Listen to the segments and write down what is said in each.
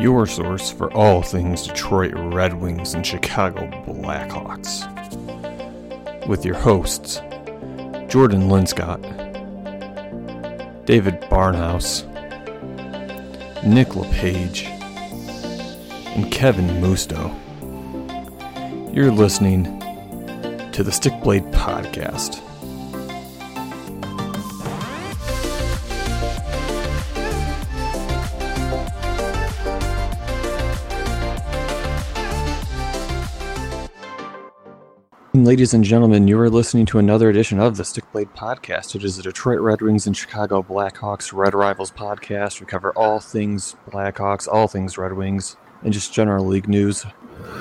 your source for all things Detroit Red Wings and Chicago Blackhawks. With your hosts, Jordan Linscott, David Barnhouse, Nick LePage, and Kevin Musto. You're listening to the Stick Blade Podcast. Ladies and gentlemen, you are listening to another edition of the Stick Blade Podcast. It is the Detroit Red Wings and Chicago Blackhawks Red Rivals podcast. We cover all things Blackhawks, all things Red Wings, and just general league news.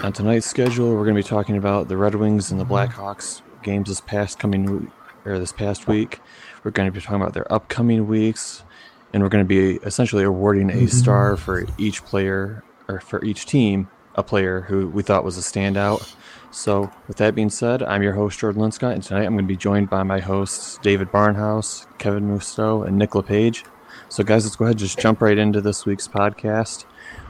On tonight's schedule, we're going to be talking about the Red Wings and the Blackhawks games this past coming or this past week. We're going to be talking about their upcoming weeks, and we're going to be essentially awarding a star for each player or for each team, a player who we thought was a standout. So, with that being said, I'm your host, Jordan Linscott, and tonight I'm going to be joined by my hosts, David Barnhouse, Kevin Musto, and Nick LePage. So, guys, let's go ahead and just jump right into this week's podcast.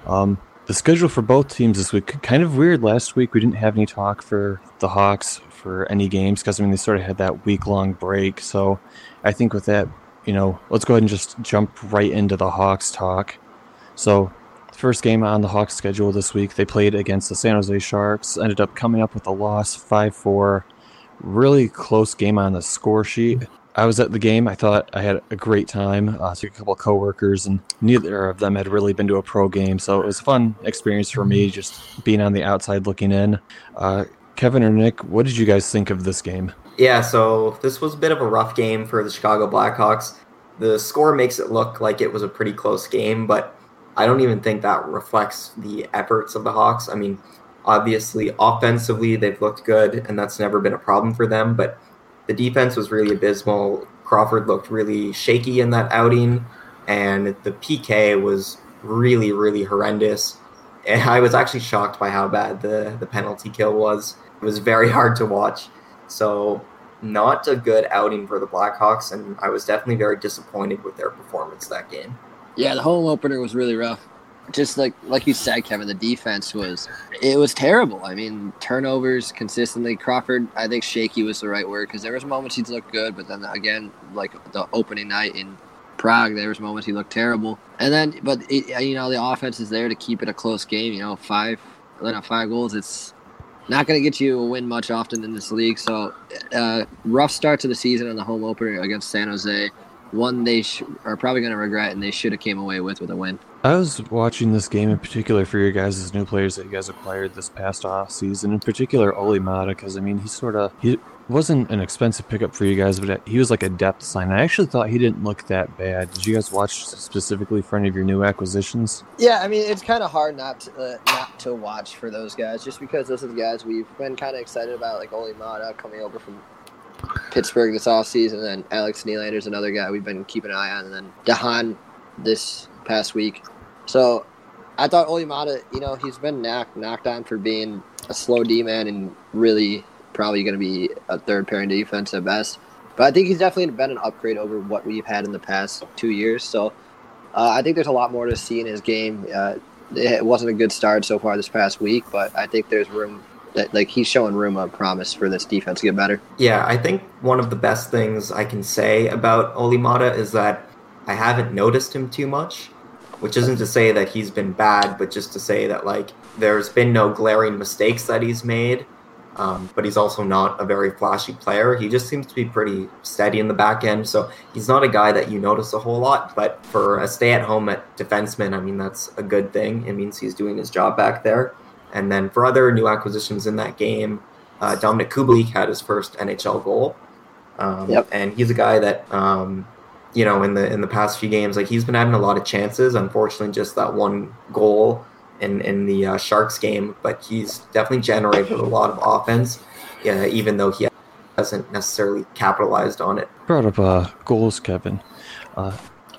Um, the schedule for both teams this week, kind of weird. Last week, we didn't have any talk for the Hawks for any games because, I mean, they sort of had that week long break. So, I think with that, you know, let's go ahead and just jump right into the Hawks talk. So, First game on the Hawks schedule this week, they played against the San Jose Sharks. Ended up coming up with a loss, five four. Really close game on the score sheet. I was at the game. I thought I had a great time. Uh, took a couple of coworkers, and neither of them had really been to a pro game, so it was a fun experience for me, just being on the outside looking in. Uh, Kevin or Nick, what did you guys think of this game? Yeah, so this was a bit of a rough game for the Chicago Blackhawks. The score makes it look like it was a pretty close game, but I don't even think that reflects the efforts of the Hawks. I mean, obviously, offensively, they've looked good, and that's never been a problem for them, but the defense was really abysmal. Crawford looked really shaky in that outing, and the PK was really, really horrendous. And I was actually shocked by how bad the, the penalty kill was. It was very hard to watch. So, not a good outing for the Blackhawks, and I was definitely very disappointed with their performance that game. Yeah, the home opener was really rough. Just like like you said, Kevin, the defense was it was terrible. I mean, turnovers consistently. Crawford, I think shaky was the right word because there was moments he looked good, but then again, like the opening night in Prague, there was moments he looked terrible. And then, but it, you know, the offense is there to keep it a close game. You know, five, you know, five goals. It's not going to get you a win much often in this league. So, uh, rough start to the season on the home opener against San Jose one they sh- are probably going to regret and they should have came away with with a win. I was watching this game in particular for your guys' new players that you guys acquired this past off season, in particular Olli Maatta, because I mean he sort of he wasn't an expensive pickup for you guys, but he was like a depth sign. I actually thought he didn't look that bad. Did you guys watch specifically for any of your new acquisitions? Yeah, I mean it's kind of hard not to, uh, not to watch for those guys, just because those are the guys we've been kind of excited about, like Olli Maatta coming over from Pittsburgh this offseason, Then Alex Nylander's another guy we've been keeping an eye on, and then Dahan this past week. So I thought Olli Maatta, you know, he's been knocked knocked on for being a slow D man and really probably going to be a third pairing defense at best. But I think he's definitely been an upgrade over what we've had in the past two years. So uh, I think there's a lot more to see in his game. Uh, it wasn't a good start so far this past week, but I think there's room that like he's showing room of promise for this defense to get better. Yeah, I think one of the best things I can say about Olli Maatta is that I haven't noticed him too much, which isn't to say that he's been bad, but just to say that like there's been no glaring mistakes that he's made. Um, but he's also not a very flashy player. He just seems to be pretty steady in the back end. So he's not a guy that you notice a whole lot. But for a stay at home at defenseman, I mean, that's a good thing. It means he's doing his job back there. And then for other new acquisitions in that game, uh, Dominik Kubalik had his first NHL goal. Um, yep. And he's a guy that, um, you know, in the in the past few games, like he's been having a lot of chances. Unfortunately, just that one goal in in the uh, Sharks game, but he's definitely generated a lot of offense, yeah, even though he hasn't necessarily capitalized on it. Brought up uh, goals, Kevin. Uh,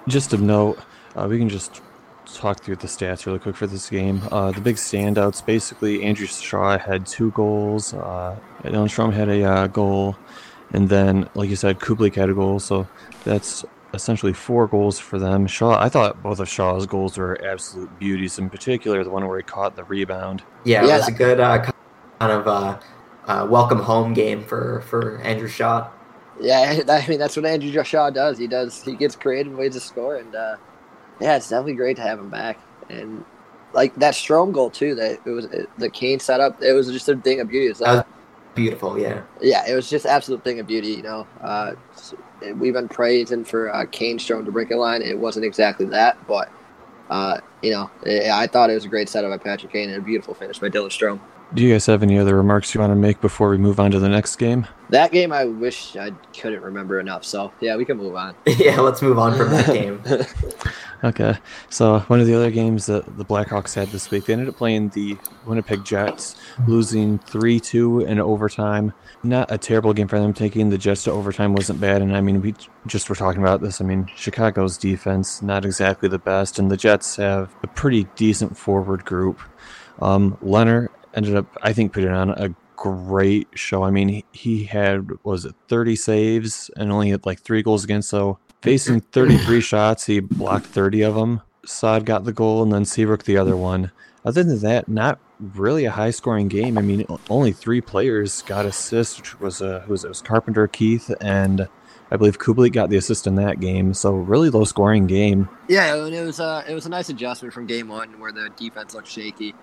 just of note, uh, we can just talk through the stats really quick for this game. Uh, the big standouts basically, Andrew Shaw had two goals, uh, Dylan Strome had a uh, goal, and then, like you said, Kubalik had a goal. So that's essentially four goals for them. Shaw, I thought both of Shaw's goals were absolute beauties. In particular, the one where he caught the rebound. Yeah, it Yeah. was a good uh, kind of uh, uh, welcome home game for for Andrew Shaw. Yeah, I mean that's what Andrew Shaw does. He does he gets creative ways to score, and uh, yeah, it's definitely great to have him back. And like that Strome goal too, that it was it, the Kane setup. It was just a thing of beauty. It was, That beautiful. Yeah, yeah, it was just absolute thing of beauty. You know, uh, we've been praising for uh, Kane Strome to break a line. It wasn't exactly that, but uh, you know, I I thought it was a great setup by Patrick Kane and a beautiful finish by Dylan Strome. Do you guys have any other remarks you want to make before we move on to the next game? That game, I wish I couldn't remember enough. So yeah, we can move on. yeah. Let's move on from that game. Okay, so one of the other games that the Blackhawks had this week, they ended up playing the Winnipeg Jets, losing 3 2 in overtime. Not a terrible game for them. Taking the Jets to overtime wasn't bad. And I mean, we just were talking about this. I mean, Chicago's defense, not exactly the best. And the Jets have a pretty decent forward group. Um, Lehner ended up, I think, putting on a great show. I mean, he, he had, was it 30 saves and only had like three goals against. So facing 33 shots, he blocked 30 of them. Saad got the goal and then Seabrook the other one. Other than that, not really a high scoring game. I mean, only three players got assists, which was uh, who was it? it was Carpenter, Keith, and I believe Kubalik got the assist in that game. So really low scoring game. Yeah, and it was uh, it was a nice adjustment from game one where the defense looked shaky.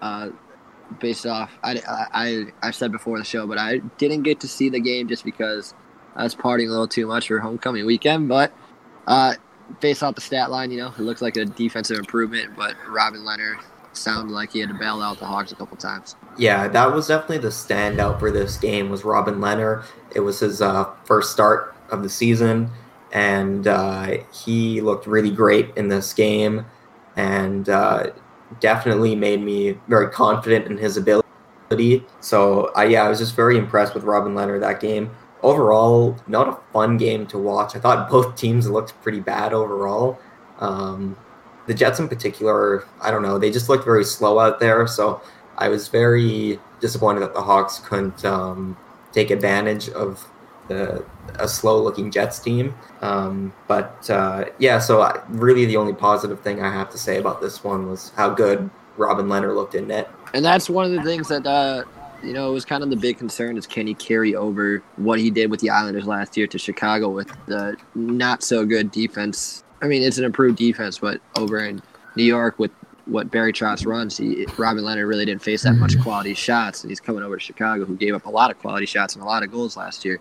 Uh, based off, I, I I said before the show, but I didn't get to see the game just because I was partying a little too much for homecoming weekend. But uh, based off the stat line, you know, it looks like a defensive improvement. But Robin Lehner sounded like he had to bail out the Hawks a couple times. Yeah, that was definitely the standout for this game was Robin Lehner. It was his uh, first start of the season, and uh, he looked really great in this game, and uh, definitely made me very confident in his ability. So, uh, yeah, I was just very impressed with Robin Lehner that game. Overall, not a fun game to watch. I thought both teams looked pretty bad overall. Um, the Jets in particular, I don't know, they just looked very slow out there. So I was very disappointed that the Hawks couldn't um, take advantage of the a slow looking Jets team. Um, but uh, yeah, so I, really the only positive thing I have to say about this one was how good Robin Lehner looked in net. And that's one of the things that uh, you know was kind of the big concern is can he carry over what he did with the Islanders last year to Chicago with the not so good defense. I mean, it's an improved defense, but over in New York with what Barry Trotz runs, he, Robin Lehner really didn't face that much quality shots, and he's coming over to Chicago, who gave up a lot of quality shots and a lot of goals last year.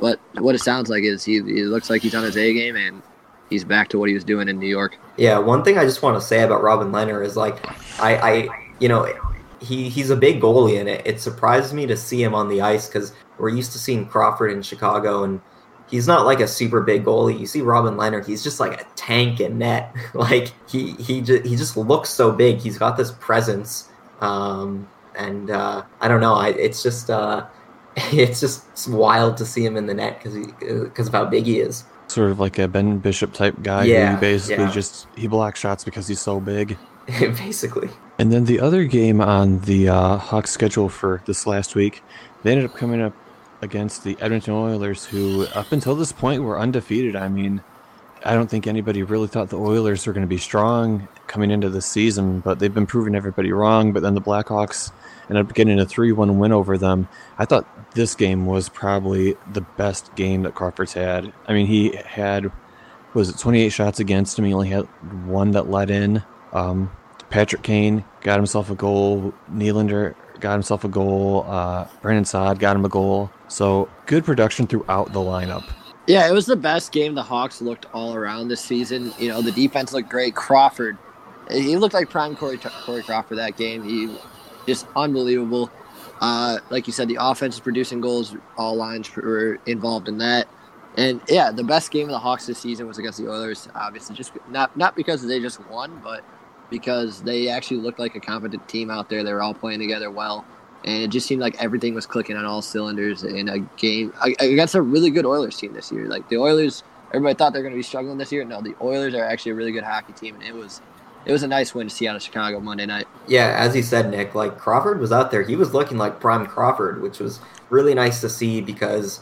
But what it sounds like is he, he looks like he's on his A game, and he's back to what he was doing in New York. Yeah, one thing I just want to say about Robin Lehner is like, I, I you know, he he's a big goalie, and it, it surprises me to see him on the ice because we're used to seeing Crawford in Chicago, and he's not like a super big goalie. You see Robin Lehner, he's just like a tank in net. like he he just, he just looks so big. He's got this presence, um, and uh, I don't know. I, it's just uh, it's just wild to see him in the net because because of how big he is. Sort of like a Ben Bishop type guy Yeah, who basically yeah. just he blocks shots because he's so big. Basically, And then the other game on the uh, Hawks schedule for this last week, they ended up coming up against the Edmonton Oilers, who up until this point were undefeated. I mean, I don't think anybody really thought the Oilers were going to be strong coming into the season, but they've been proving everybody wrong. But then the Blackhawks ended up getting a 3 1 win over them. I thought this game was probably the best game that Crawford's had. I mean, he had, was it 28 shots against him? He only had one that let in. Um, Patrick Kane got himself a goal. Nylander got himself a goal. Uh, Brandon Saad got him a goal. So good production throughout the lineup. Yeah, it was the best game the Hawks looked all around this season. You know, the defense looked great. Crawford, he looked like prime Corey, Corey Crawford that game. He just unbelievable. Uh, like you said, the offense is producing goals. All lines were involved in that. And yeah, the best game of the Hawks this season was against the Oilers. Obviously, just not not because they just won, but because they actually looked like a competent team out there. They were all playing together well, and it just seemed like everything was clicking on all cylinders in a game against a really good Oilers team this year. Like the Oilers, everybody thought they're going to be struggling this year. No, the Oilers are actually a really good hockey team, and it was it was a nice win to see out of Chicago Monday night. Yeah, as you said, Nick, like Crawford was out there. He was looking like prime Crawford, which was really nice to see because,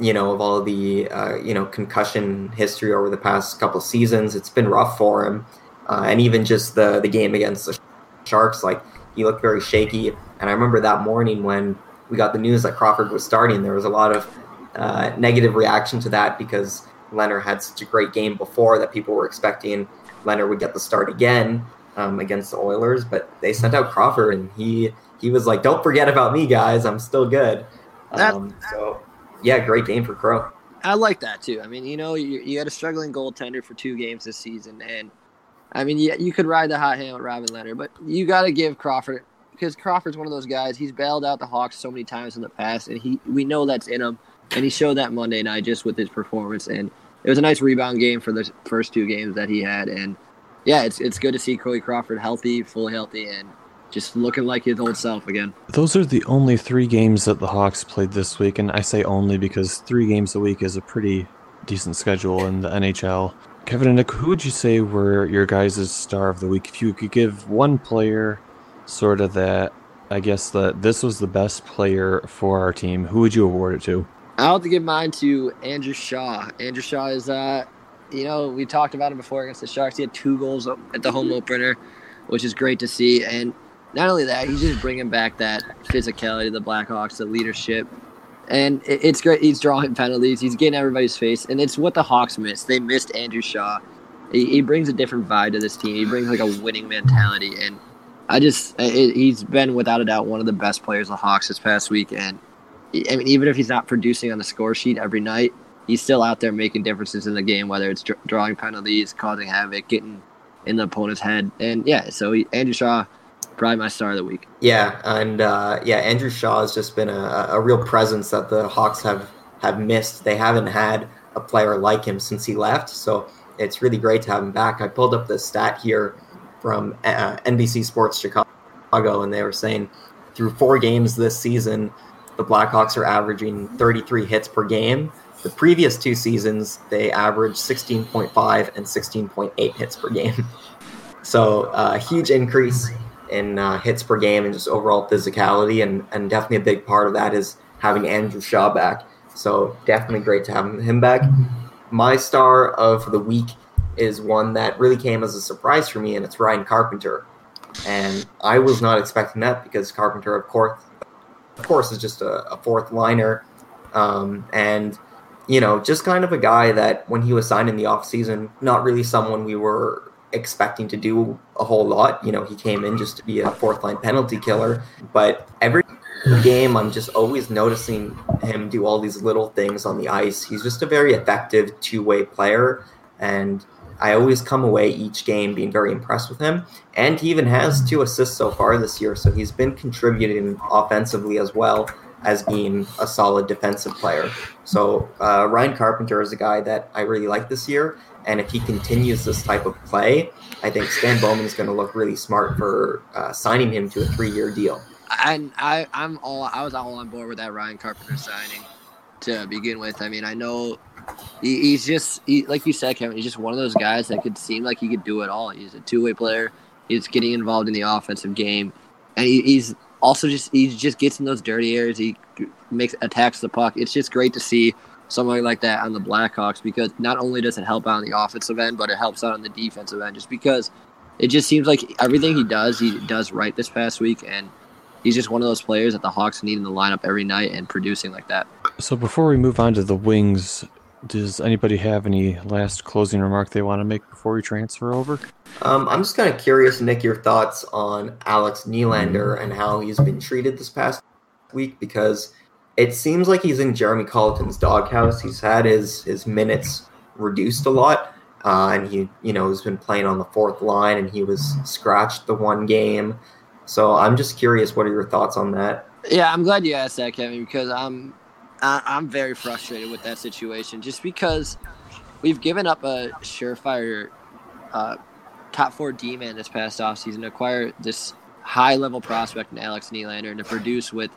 you know, of all the uh, you know concussion history over the past couple seasons. It's been rough for him, uh, and even just the the game against the Sharks, like he looked very shaky. And I remember that morning when we got the news that Crawford was starting, there was a lot of uh, negative reaction to that because Lehner had such a great game before that people were expecting Lehner would get the start again um, against the Oilers, but they sent out Crawford, and he he was like, "Don't forget about me, guys. I'm still good." Um, so, yeah, great game for Crow. I like that too. I mean, you know, you, you had a struggling goaltender for two games this season, and I mean, you, you could ride the hot hand with Robin Lehner, but you got to give Crawford because Crawford's one of those guys. He's bailed out the Hawks so many times in the past, and he we know that's in him, and he showed that Monday night just with his performance. And it was a nice rebound game for the first two games that he had, and yeah, it's it's good to see Corey Crawford healthy, fully healthy, and just looking like his old self again. Those are the only three games that the Hawks played this week, and I say only because three games a week is a pretty decent schedule in the NHL. Kevin and Nick, who would you say were your guys' star of the week? If you could give one player sort of that, I guess that this was the best player for our team, who would you award it to? I'll have to give mine to Andrew Shaw. Andrew Shaw is, uh, you know, we talked about him before against the Sharks. He had two goals at the home opener, which is great to see. And not only that, he's just bringing back that physicality of the Blackhawks, the leadership. And it's great. He's drawing penalties. He's getting everybody's face. And it's what the Hawks missed. They missed Andrew Shaw. He, he brings a different vibe to this team. He brings like a winning mentality. And I just, it, he's been without a doubt one of the best players of the Hawks this past week. And I mean, even if he's not producing on the score sheet every night, he's still out there making differences in the game, whether it's dr- drawing penalties, causing havoc, getting in the opponent's head. And yeah, so he, Andrew Shaw probably my star of the week. Yeah, and uh, yeah, Andrew Shaw has just been a, a real presence that the Hawks have have missed. They haven't had a player like him since he left, so it's really great to have him back. I pulled up the stat here from uh, NBC Sports Chicago, and they were saying through four games this season, the Blackhawks are averaging 33 hits per game. The previous two seasons, they averaged 16.5 and 16.8 hits per game. So a uh, huge increase in uh, hits per game and just overall physicality. And, and definitely a big part of that is having Andrew Shaw back. So definitely great to have him back. My star of the week is one that really came as a surprise for me, and it's Ryan Carpenter. And I was not expecting that because Carpenter, of course, of course, is just a, a fourth liner. Um, and you know, just kind of a guy that when he was signed in the offseason, not really someone we were expecting to do a whole lot. You know, he came in just to be a fourth line penalty killer, but every game I'm just always noticing him do all these little things on the ice. He's just a very effective two-way player and I always come away each game being very impressed with him. And he even has two assists so far this year, so he's been contributing offensively as well as being a solid defensive player. So uh, Ryan Carpenter is a guy that I really like this year, and if he continues this type of play, I think Stan Bowman is going to look really smart for uh, signing him to a three-year deal. And I, I'm all I was all on board with that Ryan Carpenter signing to begin with. I mean, I know he, he's just he, like you said, Kevin. He's just one of those guys that could seem like he could do it all. He's a two-way player. He's getting involved in the offensive game, and he, he's also just he just gets in those dirty areas. He makes attacks the puck. It's just great to see somebody like that on the Blackhawks because not only does it help out on the offensive end, but it helps out on the defensive end just because it just seems like everything he does, he does right this past week. And he's just one of those players that the Hawks need in the lineup every night and producing like that. So before we move on to the Wings, does anybody have any last closing remark they want to make before we transfer over? Um, I'm just kind of curious, Nick, your thoughts on Alex Nylander and how he's been treated this past week because it seems like he's in Jeremy Colliton's doghouse. He's had his his minutes reduced a lot, uh, and he you know has been playing on the fourth line, and he was scratched the one game. So I'm just curious, what are your thoughts on that? Yeah, I'm glad you asked that, Kevin, because I'm I'm very frustrated with that situation. Just because we've given up a surefire uh, top four D man this past offseason to acquire this high level prospect in Alex Nylander and to produce with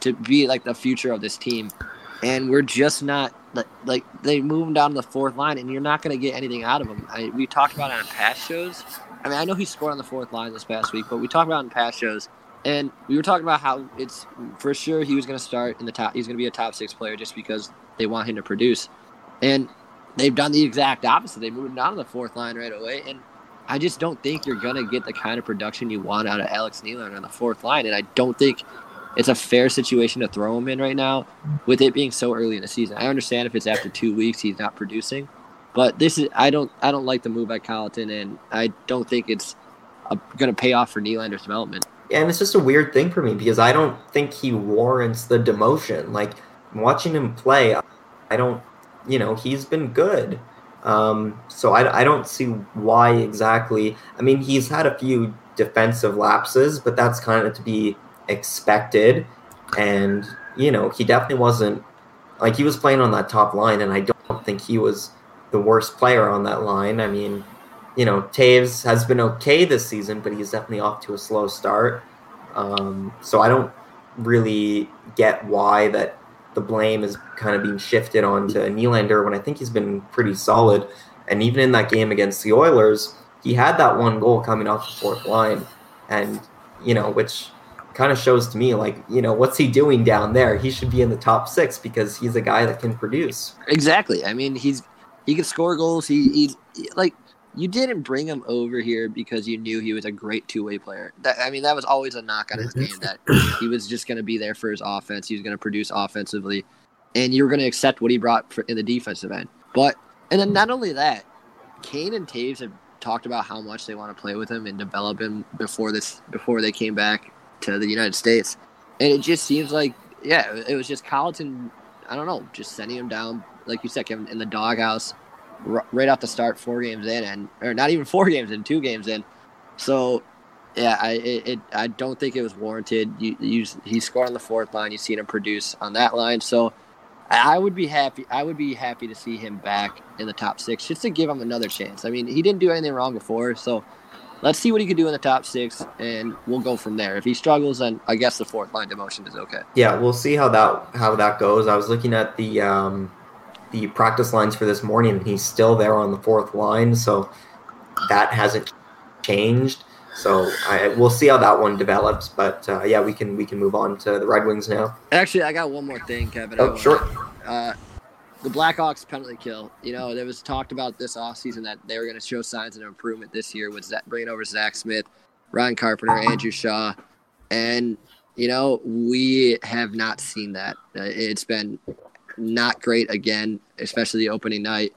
to be like the future of this team. And we're just not like, like they move him down to the fourth line, and you're not going to get anything out of him. I, we talked about it on past shows. I mean, I know he scored on the fourth line this past week, but we talked about in past shows, and we were talking about how it's for sure he was going to start in the top. He's going to be a top six player just because they want him to produce, and they've done the exact opposite. They moved him down to the fourth line right away, and I just don't think you're gonna get the kind of production you want out of Alex Nylander on the fourth line, and I don't think it's a fair situation to throw him in right now with it being so early in the season. I understand if it's after two weeks he's not producing, but this is I don't I don't like the move by Colliton, and I don't think it's uh, going to pay off for Nylander's development. And it's just a weird thing for me because I don't think he warrants the demotion. Like watching him play, I don't, you know, he's been good. Um, so I, I don't see why exactly. I mean, he's had a few defensive lapses, but that's kind of to be expected. And, you know, he definitely wasn't like he was playing on that top line, and I don't think he was the worst player on that line. I mean, you know, Toews has been okay this season, but he's definitely off to a slow start. Um, so I don't really get why that the blame is kind of being shifted onto Nylander when I think he's been pretty solid. And even in that game against the Oilers, he had that one goal coming off the fourth line, and you know, which kind of shows to me like you know what's he doing down there? He should be in the top six because he's a guy that can produce. Exactly. I mean he's he can score goals. He, he like you didn't bring him over here because you knew he was a great two way player. That, I mean, that was always a knock on his game that he was just going to be there for his offense. He was going to produce offensively, and you were going to accept what he brought for, in the defensive end. But and then not only that, Kane and Toews have talked about how much they want to play with him and develop him before this before they came back to the United States, and it just seems like yeah, it was just Colliton. I don't know, just sending him down like you said, Kevin, in the doghouse right off the start, four games in, and or not even four games in, two games in. So, yeah, I it, it I don't think it was warranted. You, you he scored on the fourth line. You've seen him produce on that line, so I would be happy. I would be happy to see him back in the top six, just to give him another chance. I mean, he didn't do anything wrong before, so let's see what he can do in the top six, and we'll go from there. If he struggles, then I guess the fourth line demotion is okay. Yeah, we'll see how that how that goes. I was looking at the um, the practice lines for this morning, and he's still there on the fourth line. So that hasn't changed. So I, we'll see how that one develops. But uh, yeah, we can we can move on to the Red Wings now. Actually, I got one more thing, Kevin. Oh, sure. Uh, the Blackhawks penalty kill. You know, there was talked about this offseason that they were going to show signs of improvement this year with Zach, bringing over Zach Smith, Ryan Carpenter, Andrew Shaw, and you know we have not seen that. Uh, it's been not great again, especially the opening night.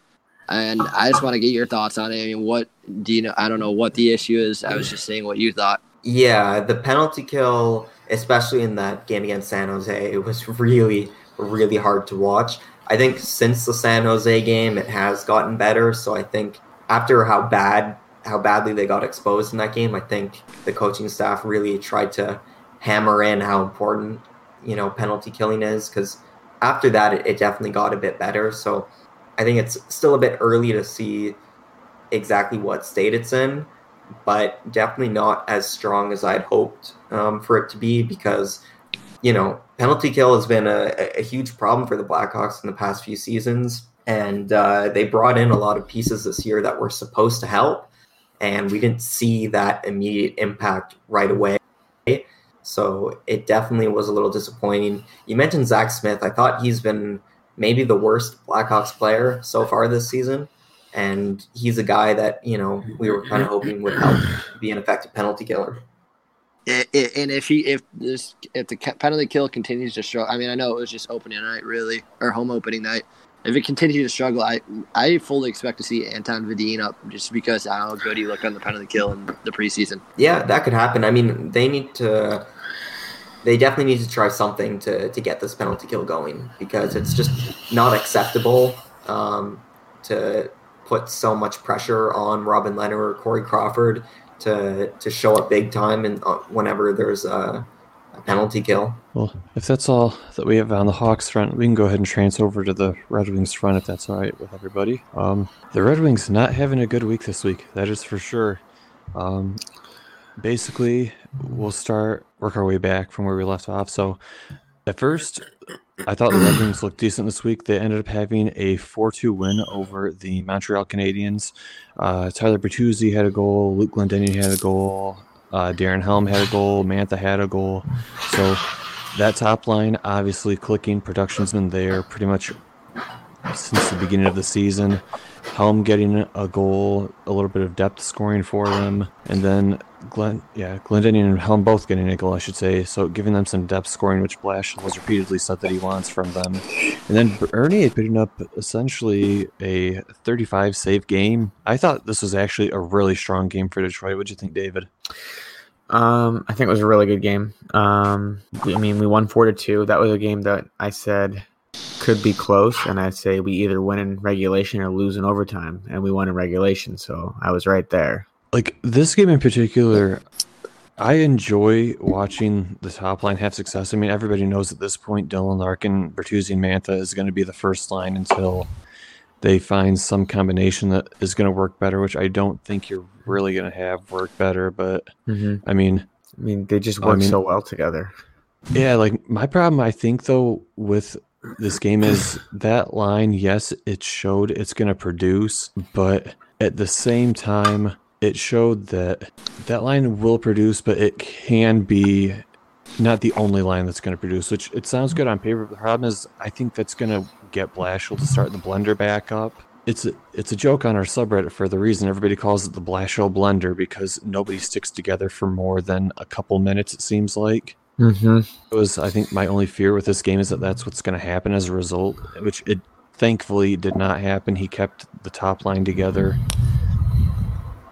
And I just want to get your thoughts on it. I mean, what do you know? I don't know what the issue is. I was just saying what you thought. Yeah, the penalty kill, especially in that game against San Jose, it was really, really hard to watch. I think since the San Jose game, it has gotten better. So I think after how bad, how badly they got exposed in that game, I think the coaching staff really tried to hammer in how important you know penalty killing is because after that, it, it definitely got a bit better. So I think it's still a bit early to see exactly what state it's in, but definitely not as strong as I'd hoped um, for it to be because, you know, penalty kill has been a, a, huge problem for the Blackhawks in the past few seasons. And uh, they brought in a lot of pieces this year that were supposed to help. And we didn't see that immediate impact right away. So it definitely was a little disappointing. You mentioned Zach Smith. I thought he's been maybe the worst Blackhawks player so far this season. And he's a guy that, you know, we were kind of hoping would help be an effective penalty killer. and if he if this if the penalty kill continues to struggle, I mean, I know it was just opening night, really, or home opening night. If it continues to struggle, I I fully expect to see Anton Wedin up just because how good he looked on the penalty kill in the preseason. Yeah, that could happen. I mean, they need to they definitely need to try something to, to get this penalty kill going because it's just not acceptable um, to put so much pressure on Robin Lehner or Corey Crawford to to show up big time and uh, whenever there's a, a, penalty kill. Well, if that's all that we have on the Hawks front, we can go ahead and transfer over to the Red Wings front if that's all right with everybody. Um, the Red Wings not having a good week this week, that is for sure. Um, basically, we'll start work our way back from where we left off. So, at first, I thought the Red Wings looked decent this week. They ended up having a 4 2 win over the Montreal Canadiens. Uh, Tyler Bertuzzi had a goal, Luke Glendening had a goal, uh, Darren Helm had a goal, Mantha had a goal. So, that top line obviously clicking. Production's been there pretty much since the beginning of the season. Helm getting a goal, a little bit of depth scoring for them, and then Glenn, yeah, Glendening and Helm both getting a goal, I should say. So giving them some depth scoring, which Blashill has repeatedly said that he wants from them. And then Bernier putting up essentially a 35 save game. I thought this was actually a really strong game for Detroit. What do you think, David? Um, I think it was a really good game. Um, I mean, we won four to two. That was a game that I said could be close, and I'd say we either win in regulation or lose in overtime, and we won in regulation. So I was right there. Like this game in particular, I enjoy watching the top line have success. I mean, everybody knows at this point Dylan Larkin, Bertuzzi, and Mantha is going to be the first line until they find some combination that is going to work better, which I don't think you're really going to have work better. But Mm-hmm. I mean, I mean, they just I work mean- so well together. yeah, like my problem, I think though, with this game is that line, yes, it showed it's going to produce, but at the same time, it showed that that line will produce, but it can be not the only line that's going to produce, which it sounds good on paper. But the problem is, I think that's going to get Blashill to start the blender back up. It's a, it's a joke on our subreddit for the reason everybody calls it the Blashill blender because nobody sticks together for more than a couple minutes, it seems like. Mm-hmm. It was I think my only fear with this game is that that's what's going to happen as a result, which it thankfully did not happen. He kept the top line together.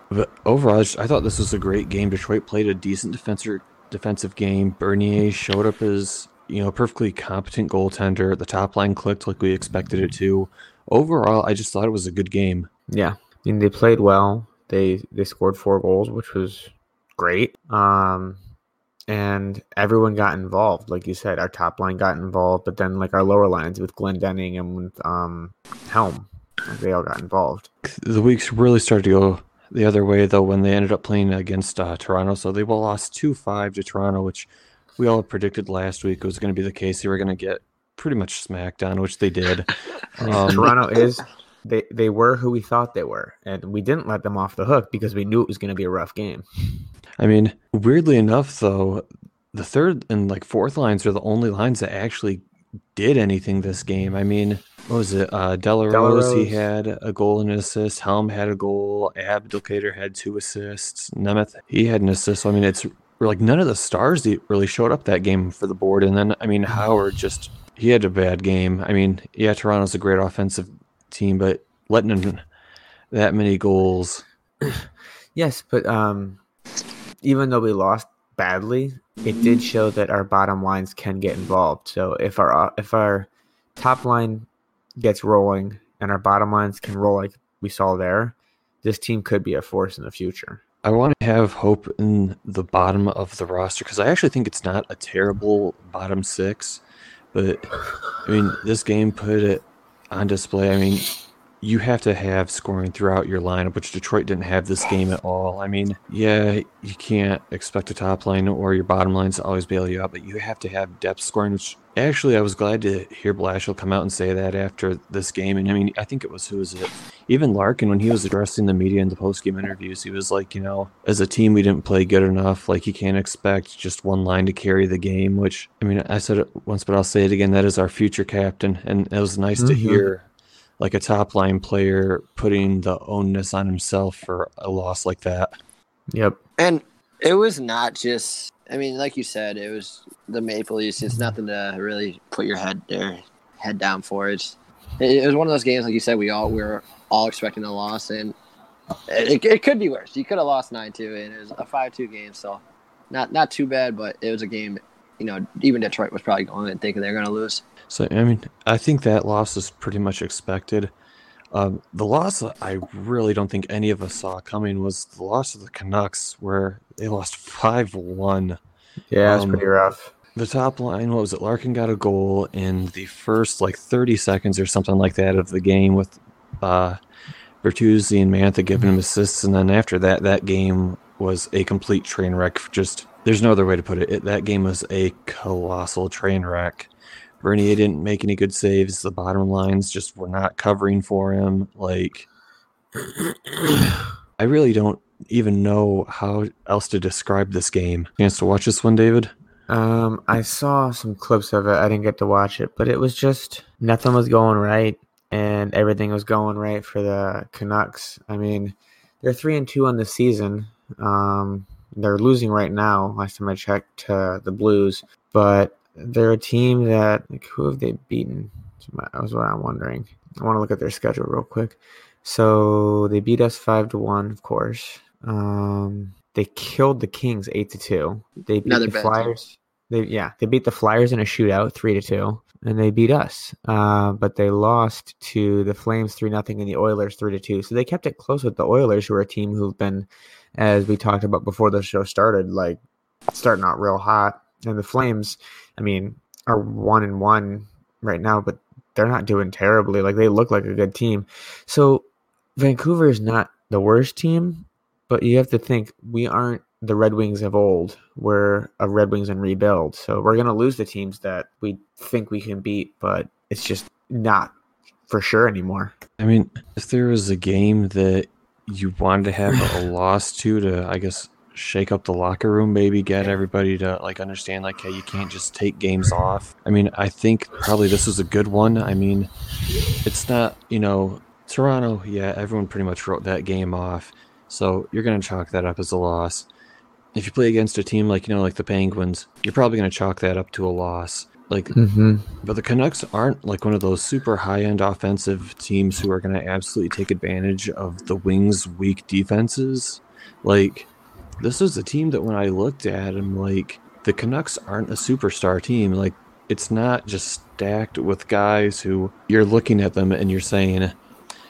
But overall, I just- I thought this was a great game. Detroit played a decent defensive defensive game. Bernier showed up as you know perfectly competent goaltender. The top line clicked like we expected it to. Overall, I just thought it was a good game. Yeah, I mean they played well. They they scored four goals, which was great. Um, and everyone got involved. Like you said, our top line got involved, but then like our lower lines with Glendening and with um Helm, they all got involved. the weeks really started to go the other way though when they ended up playing against uh, Toronto. So they lost two five to Toronto, which we all predicted last week was going to be the case. They were going to get pretty much smacked down, which they did. Um, Toronto is they they were who we thought they were, and we didn't let them off the hook because we knew it was going to be a rough game. I mean, weirdly enough, though, the third and like fourth lines are the only lines that actually did anything this game. I mean, what was it? Uh, de la Rose, he had a goal and an assist. Helm had a goal. Abdelkader had two assists. Nemeth, he had an assist. So, I mean, it's like none of the stars really showed up that game for the board. And then, I mean, Howard just, he had a bad game. I mean, yeah, Toronto's a great offensive team, but letting in that many goals. Yes, but um, even though we lost badly, it did show that our bottom lines can get involved. So if our uh, if our top line gets rolling and our bottom lines can roll like we saw there, this team could be a force in the future. I want to have hope in the bottom of the roster because I actually think it's not a terrible bottom six. But I mean, this game put it on display. I mean, you have to have scoring throughout your lineup, which Detroit didn't have this game at all. I mean, yeah, you can't expect the top line or your bottom lines to always bail you out, but you have to have depth scoring, which actually I was glad to hear Blashill come out and say that after this game. And I mean, I think it was who was it? Even Larkin, when he was addressing the media in the post game interviews, he was like, you know, as a team, we didn't play good enough. Like, you can't expect just one line to carry the game, which, I mean, I said it once, but I'll say it again. That is our future captain. And it was nice to Mhm. hear like a top line player putting the onus on himself for a loss like that. Yep. And it was not just. I mean, like you said, it was the Maple Leafs. It's nothing to really put your head there, head down for. It's it, it was one of those games, like you said, we all we were all expecting a loss, and it, it could be worse. You could have lost nine two, and it was a five two game, so not not too bad, but it was a game. You know, even Detroit was probably going and thinking they're going to lose. So I mean, I think that loss is pretty much expected. Um, the loss I really don't think any of us saw coming was the loss of the Canucks, where they lost five one. Yeah, it's Um, pretty rough. The top line, what was it? Larkin got a goal in the first like 30 seconds or something like that of the game with uh, Bertuzzi and Mantha giving him assists, and then after that, that game was a complete train wreck. Just there's no other way to put it. it that game was a colossal train wreck. Bernier didn't make any good saves. The bottom lines just were not covering for him. Like, I really don't even know how else to describe this game. Chance to watch this one, David? Um, I saw some clips of it. I didn't get to watch it, but it was just nothing was going right. and everything was going right for the Canucks. I mean, they're three and two on the season. Um, they're losing right now. Last time I checked, to the Blues, but they're a team that like, who have they beaten? That was what I'm wondering. I want to look at their schedule real quick. So they beat us five to one, of course. Um, they killed the Kings eight to two. They beat Another the team. Flyers. They yeah, they beat the Flyers in a shootout three to two, and they beat us. Uh, but they lost to the Flames three nothing and the Oilers three to two. So they kept it close with the Oilers, who are a team who've been, as we talked about before the show started, like starting out real hot. And the Flames, I mean, are one and one right now, but they're not doing terribly. Like they look like a good team. So Vancouver is not the worst team, but you have to think we aren't the Red Wings of old. We're a Red Wings in rebuild. So we're going to lose the teams that we think we can beat, but it's just not for sure anymore. I mean, if there was a game that you wanted to have a loss to, to I guess shake up the locker room, maybe get everybody to like understand, like, hey, you can't just take games off. I mean, I think probably this is a good one. I mean, it's not, you know, Toronto. Yeah, everyone pretty much wrote that game off, so you're gonna chalk that up as a loss. If you play against a team like you know, like the Penguins, you're probably gonna chalk that up to a loss. Like Mm-hmm. but the Canucks aren't like one of those super high end offensive teams who are going to absolutely take advantage of the Wings' weak defenses. Like, this is a team that when I looked at them, like, the Canucks aren't a superstar team. Like, it's not just stacked with guys who you're looking at them and you're saying,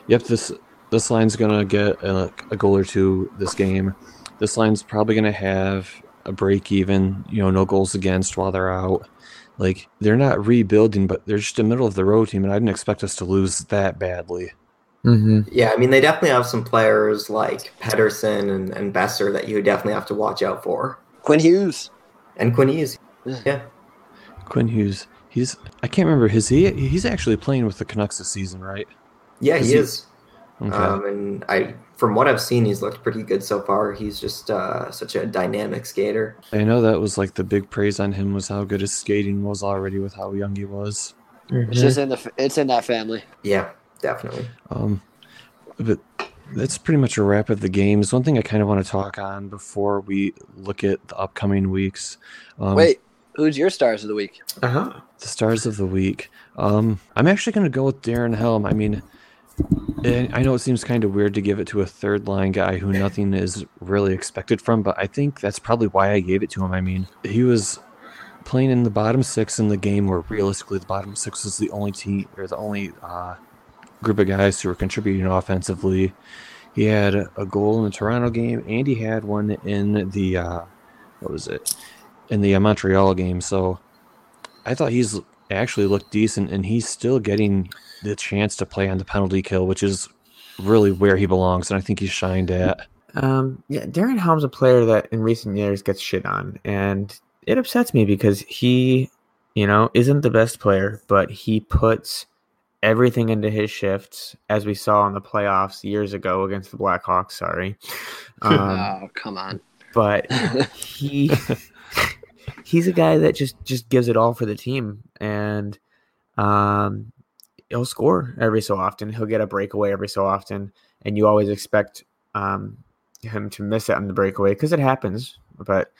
yep, this this line's to get a, a goal or two this game. This line's probably to have a break even, you know, no goals against while they're out. Like they're not rebuilding, but they're just a middle of the road team, and I didn't expect us to lose that badly. Mm-hmm. Yeah, I mean, they definitely have some players like Pettersson and, and Boeser that you definitely have to watch out for. Quinn Hughes. And Quinn Hughes. Yeah. Yeah. Quinn Hughes, he's I can't remember his he he's actually playing with the Canucks this season, right? Yeah, Is he he- is. Okay. Um, and I, from what I've seen, he's looked pretty good so far. He's just uh, such a dynamic skater. I know that was like the big praise on him was how good his skating was already with how young he was. It's just in the it's in that family. Yeah, definitely. Um, but that's pretty much a wrap of the games. One thing I kind of want to talk on before we look at the upcoming weeks. Um, Wait, who's your stars of the week? Uh-huh. the stars of the week. Um, I'm actually going to go with Darren Helm. I mean, and I know it seems kind of weird to give it to a third line guy who nothing is really expected from, but I think that's probably why I gave it to him. I mean, he was playing in the bottom six in the game where realistically the bottom six is the only team or the only uh, group of guys who were contributing offensively. He had a goal in the Toronto game, and he had one in the uh, what was it in the uh, Montreal game. So I thought he's actually looked decent, and he's still getting the chance to play on the penalty kill, which is really where he belongs, and I think he's shined at. Um, yeah, Darren Helm's a player that in recent years gets shit on, and it upsets me because he, you know, isn't the best player, but he puts everything into his shifts, as we saw in the playoffs years ago against the Blackhawks. Sorry, um, oh, come on. but he he's a guy that just just gives it all for the team, and um, he'll score every so often. He'll get a breakaway every so often, and you always expect um, him to miss it on the breakaway because it happens. But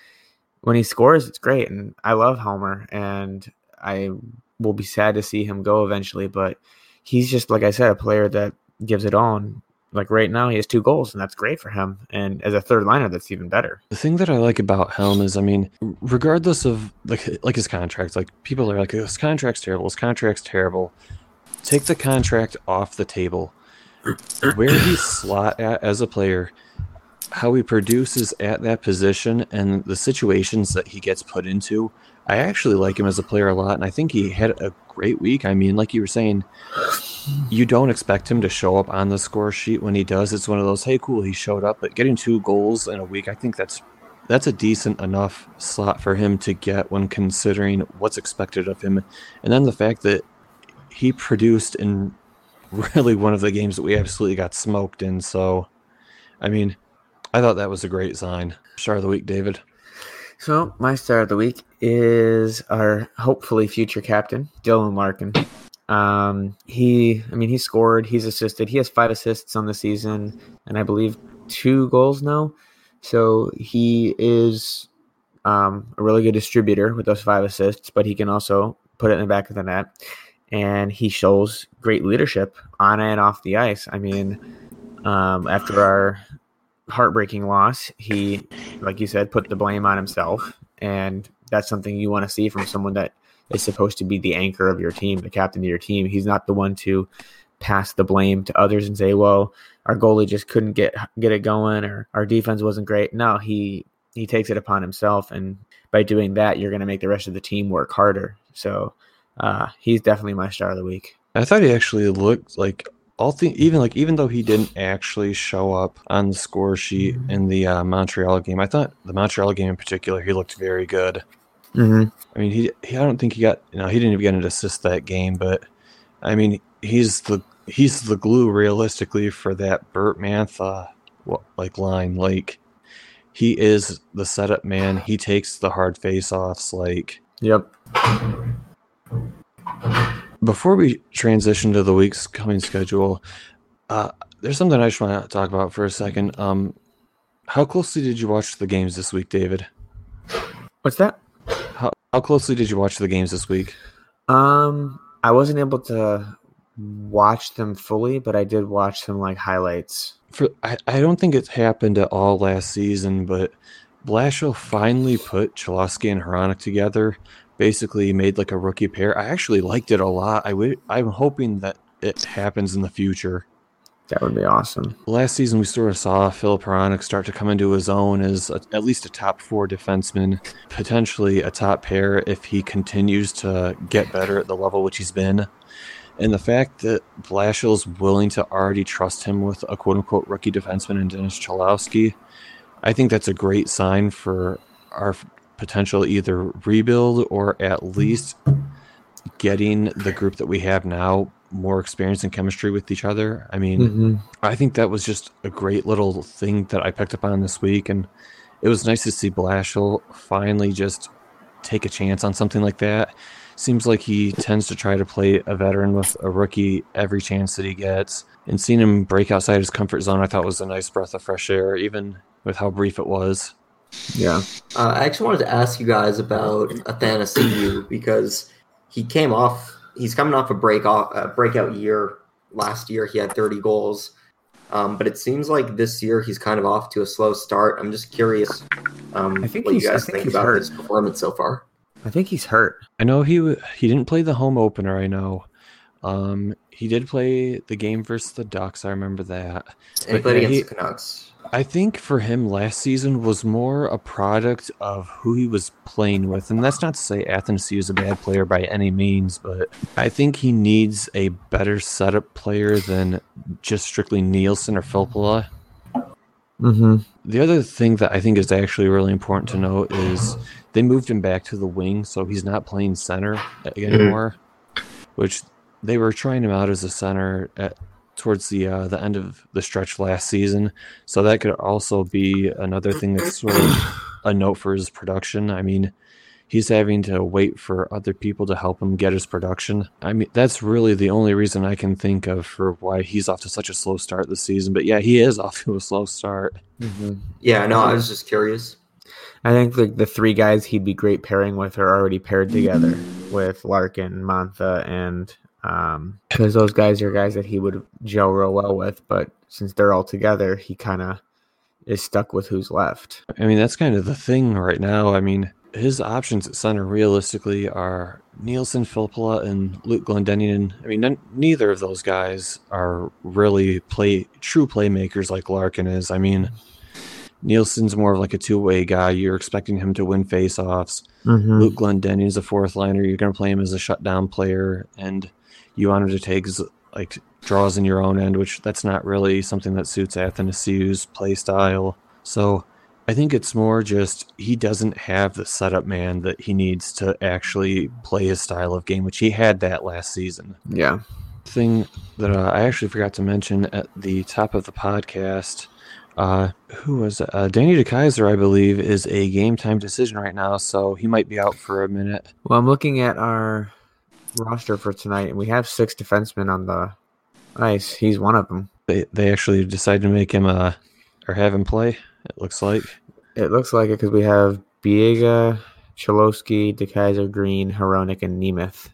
when he scores, it's great, and I love Homer, and I will be sad to see him go eventually. But he's just like I said, a player that gives it. And like right now, he has two goals, and that's great for him. And as a third liner, that's even better. The thing that I like about Helm is, I mean, regardless of like like his contract, like people are like, his contract's terrible, his contract's terrible. Take the contract off the table. Where he slot at as a player, how he produces at that position, and the situations that he gets put into. I actually like him as a player a lot, and I think he had a great week. I mean, like you were saying, you don't expect him to show up on the score sheet when he does. It's one of those, hey, cool, he showed up, but getting two goals in a week, I think that's that's a decent enough slot for him to get when considering what's expected of him, and then the fact that he produced in really one of the games that we absolutely got smoked in. So, I mean, I thought that was a great sign. Star of the week, David. So my star of the week is our hopefully future captain, Dylan Larkin. Um, he, I mean, he scored, he's assisted, he has five assists on the season, and I believe two goals now. So he is um, a really good distributor with those five assists, but he can also put it in the back of the net. And he shows great leadership on and off the ice. I mean, um, after our heartbreaking loss, he, like you said, put the blame on himself. And that's something you want to see from someone that is supposed to be the anchor of your team, the captain of your team. He's not the one to pass the blame to others and say, "Well, our goalie just couldn't get get it going, or our defense wasn't great." No, he he takes it upon himself, and by doing that, you're going to make the rest of the team work harder. So uh, he's definitely my star of the week. I thought he actually looked like all thing even like even though he didn't actually show up on the score sheet in the uh, Montreal game, I thought the Montreal game in particular he looked very good. Mm-hmm. I mean, he, he I don't think he got you know he didn't even get an assist that game, but I mean he's the he's the glue realistically for that Burt Mantha like line. Like he is the setup man. He takes the hard face offs. Like Yep. Before we transition to the week's coming schedule, uh, there's something I just want to talk about for a second. Um, how closely did you watch the games this week, David? What's that? How, how closely did you watch the games this week? Um, I wasn't able to watch them fully, but I did watch some like highlights. For I, I don't think it happened at all last season, but Blashill finally put Cholowski and Hronek together. Basically, made like a rookie pair. I actually liked it a lot. I w- I'm hoping that it happens in the future. That would be awesome. Last season, we sort of saw Filip Hronek start to come into his own as a, at least a top four defenseman, potentially a top pair if he continues to get better at the level which he's been. And the fact that Blashill's willing to already trust him with a quote unquote rookie defenseman in Dennis Cholowski, I think that's a great sign for our potential either rebuild or at least getting the group that we have now more experience and chemistry with each other. I mean, Mm-hmm. I think that was just a great little thing that I picked up on this week, and it was nice to see Blashill finally just take a chance on something like that. Seems like he tends to try to play a veteran with a rookie every chance that he gets, and seeing him break outside his comfort zone, I thought was a nice breath of fresh air, even with how brief it was. Yeah. Uh, I actually wanted to ask you guys about Athanasiu because he came off. He's coming off a break off a breakout year. Last year he had 30 goals, um, but it seems like this year he's kind of off to a slow start. I'm just curious um, I think what you he's- I guys think think about hurt. his performance so far. I think he's hurt. I know he he didn't play the home opener. I know. Um, he did play the game versus the Ducks. I remember that. And he played yeah, against he- the Canucks. I think for him last season was more a product of who he was playing with. And that's not to say Athanasiu is a bad player by any means, but I think he needs a better setup player than just strictly Nielsen or Filppula. Mm-hmm. The other thing that I think is actually really important to note is they moved him back to the wing, so he's not playing center anymore, which they were trying him out as a center at towards the uh, the end of the stretch last season. So that could also be another thing that's sort of a note for his production. I mean, he's having to wait for other people to help him get his production. I mean, that's really the only reason I can think of for why he's off to such a slow start this season. But yeah, he is off to a slow start. Mm-hmm. Yeah, no, I was just curious. I think the, the three guys he'd be great pairing with are already paired together with Larkin, Mantha, and um, because those guys are guys that he would gel real well with. But since they're all together, he kind of is stuck with who's left. I mean, that's kind of the thing right now. I mean, his options at center realistically are Nielsen, Filppula, and Luke Glendening. I mean, none, neither of those guys are really play true playmakers like Larkin is. I mean, Nielsen's more of like a two way guy. You're expecting him to win faceoffs. Mm-hmm. Luke Glendening is a fourth liner. You're going to play him as a shutdown player, and you want him to take like draws in your own end, which that's not really something that suits Athanasiu's play style. So I think it's more just he doesn't have the setup man that he needs to actually play his style of game, which he had that last season. Yeah. Thing that uh, I actually forgot to mention at the top of the podcast. Uh, who was? Uh, Danny DeKeyser, I believe, is a game time decision right now, so he might be out for a minute. Well, I'm looking at our roster for tonight, and we have six defensemen on the ice. He's one of them. They they actually decided to make him uh or have him play. It looks like. It looks like it because we have Biega, Cholowski, DeKeyser, Green, Hronek, and Nemeth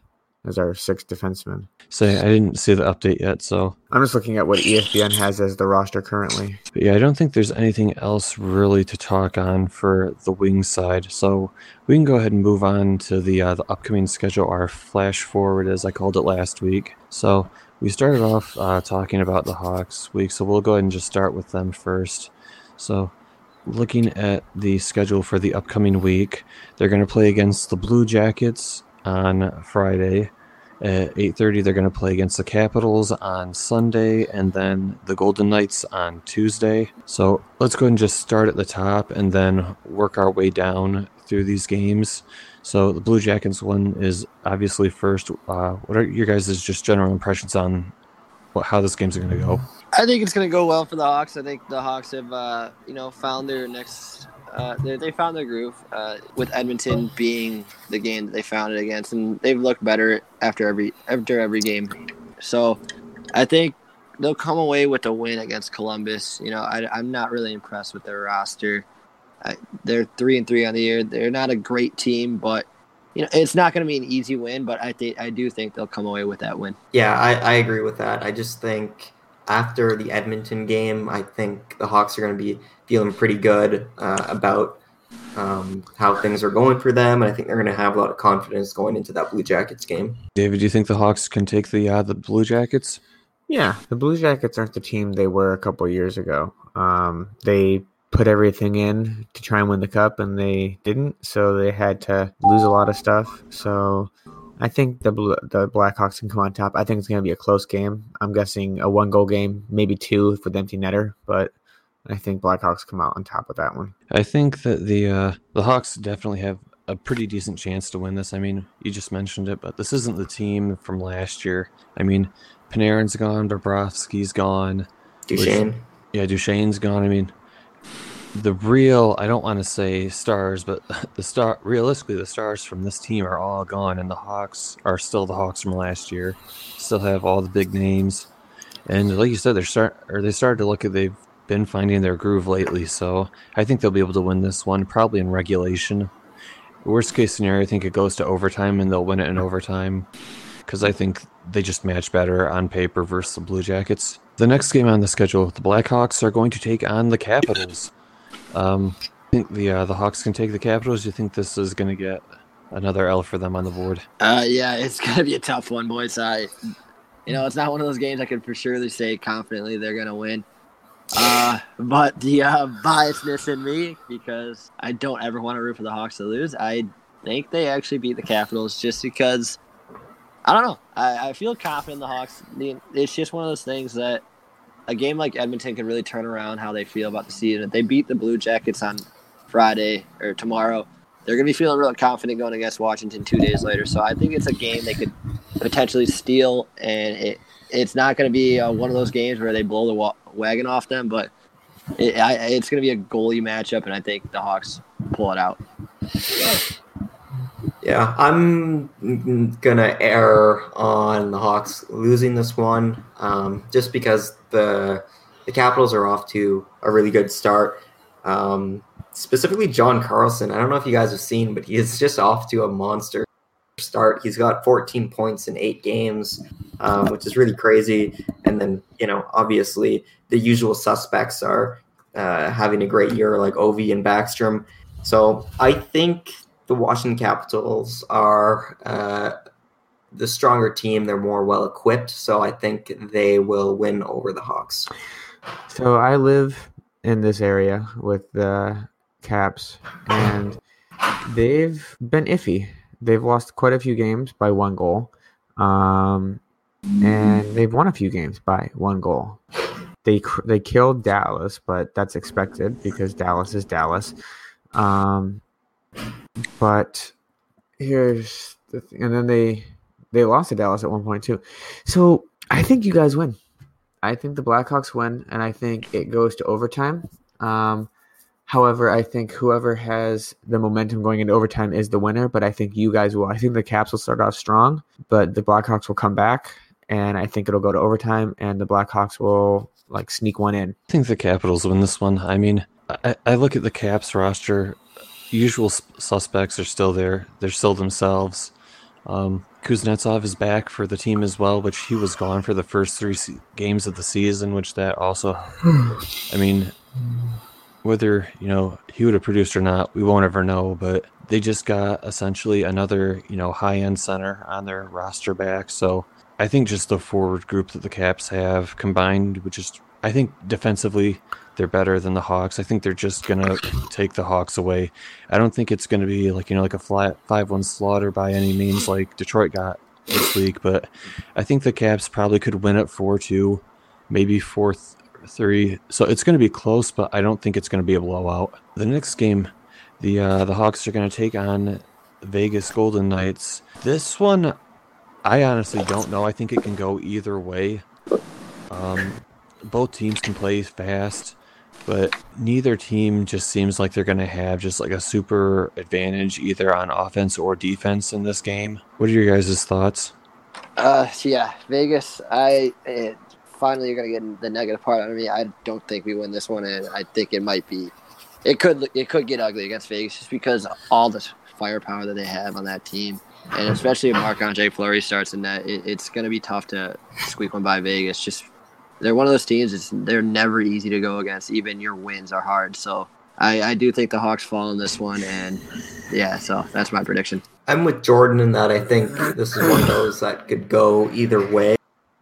as our sixth defensemen. Say I didn't see the update yet, so I'm just looking at what ESPN has as the roster currently. but yeah, I don't think there's anything else really to talk on for the wing side. So we can go ahead and move on to the uh, the upcoming schedule, our flash forward, as I called it last week. So we started off uh, talking about the Hawks week, so we'll go ahead and just start with them first. So looking at the schedule for the upcoming week, they're going to play against the Blue Jackets on Friday. At 8:30 they're going to play against the Capitals on Sunday and then the Golden Knights on Tuesday. So, let's go ahead and just start at the top and then work our way down through these games. So, the Blue Jackets one is obviously first. Uh, what are your guys' just general impressions on what, how this game's going to go? I think it's going to go well for the Hawks. I think the Hawks have, uh, you know, found their next. Uh, they, they found their groove uh, with Edmonton being the game that they found it against, and they've looked better after every after every game. So, I think they'll come away with a win against Columbus. You know, I, I'm not really impressed with their roster. I, they're three and three on the year. They're not a great team, but you know, it's not going to be an easy win. But I think I do think they'll come away with that win. Yeah, I, I agree with that. I just think after the Edmonton game, I think the Hawks are going to be feeling pretty good uh, about um, how things are going for them, and I think they're going to have a lot of confidence going into that Blue Jackets game. David, do you think the Hawks can take the uh, the Blue Jackets? Yeah, the Blue Jackets aren't the team they were a couple years ago. Um, they put everything in to try and win the cup, and they didn't, so they had to lose a lot of stuff. So I think the Blue, the Blackhawks can come on top. I think it's going to be a close game. I'm guessing a one goal game, maybe two with empty netter, but I think Blackhawks come out on top of that one. I think that the uh, the Hawks definitely have a pretty decent chance to win this. I mean, you just mentioned it, but this isn't the team from last year. I mean, Panarin's gone, Bobrovsky's gone, Duchene. yeah, Duchene's gone. I mean, the real I don't want to say stars, but the star realistically the stars from this team are all gone, and the Hawks are still the Hawks from last year. Still have all the big names, and like you said, they're start or they started to look at they've been finding their groove lately. So I think they'll be able to win this one probably in regulation. Worst case scenario, I think it goes to overtime and they'll win it in overtime because I think they just match better on paper versus the Blue Jackets. The next game on the schedule, the Blackhawks are going to take on the Capitals. Um, I think the uh, the Hawks can take the Capitals. You think this is going to get another L for them on the board? Uh, yeah, it's gonna be a tough one, boys. I, you know, it's not one of those games I can for surely say confidently they're gonna win. Uh, but the uh, biasness in me, because I don't ever want to root for the Hawks to lose, I think they actually beat the Capitals just because. I don't know. I, I feel confident in the Hawks. It's just one of those things that a game like Edmonton can really turn around how they feel about the season. If they beat the Blue Jackets on Friday or tomorrow, they're going to be feeling real confident going against Washington two days later. So I think it's a game they could potentially steal, and it it's not going to be uh, one of those games where they blow the wa- wagon off them, but it, I, it's going to be a goalie matchup, and I think the Hawks pull it out. Yeah, I'm gonna err on the Hawks losing this one, um, just because the the Capitals are off to a really good start. Um, specifically, John Carlson. I don't know if you guys have seen, but he is just off to a monster start. He's got 14 points in eight games, um, which is really crazy. And then you know, obviously, the usual suspects are uh, having a great year, like Ovi and Backstrom. So I think the Washington Capitals are uh, the stronger team. They're more well equipped, so I think they will win over the Hawks. So I live in this area with the Caps, and they've been iffy. They've lost quite a few games by one goal, um, and they've won a few games by one goal. They they killed Dallas, but that's expected because Dallas is Dallas. Um, but here's the thing, and then they they lost to Dallas at one point too. So I think you guys win. I think the Blackhawks win, and I think it goes to overtime. Um, However, I think whoever has the momentum going into overtime is the winner. But I think you guys will. I think the Caps will start off strong, but the Blackhawks will come back, and I think it'll go to overtime, and the Blackhawks will like sneak one in. I think the Capitals win this one. I mean, I, I look at the Caps roster. Usual suspects are still there. They're still themselves. Um, Kuznetsov is back for the team as well, which he was gone for the first three games of the season, which that also, I mean, whether, you know, he would have produced or not, we won't ever know, but they just got essentially another, you know, high end center on their roster back. So I think just the forward group that the Caps have combined, which is, I think defensively, they're better than the Hawks. I think they're just gonna take the Hawks away. I don't think it's gonna be like you know like a flat five one slaughter by any means like Detroit got this week, but I think the Caps probably could win it four two, maybe four three. So it's gonna be close, but I don't think it's gonna be a blowout. The next game, the uh, the Hawks are gonna take on Vegas Golden Knights. This one, I honestly don't know. I think it can go either way. Um, both teams can play fast but neither team just seems like they're going to have just like a super advantage either on offense or defense in this game. What are your guys' thoughts? Uh, yeah, Vegas. I it, finally you're going to get the negative part out of me. I don't think we win this one, and I think it might be. It could it could get ugly against Vegas just because all the firepower that they have on that team, and especially if Marc Andre Fleury starts in that, it, it's going to be tough to squeak one by Vegas just they're one of those teams. It's, they're never easy to go against. Even your wins are hard. So I, I do think the Hawks fall in this one, and yeah, so that's my prediction. I'm with Jordan in that I think this is one of those that could go either way,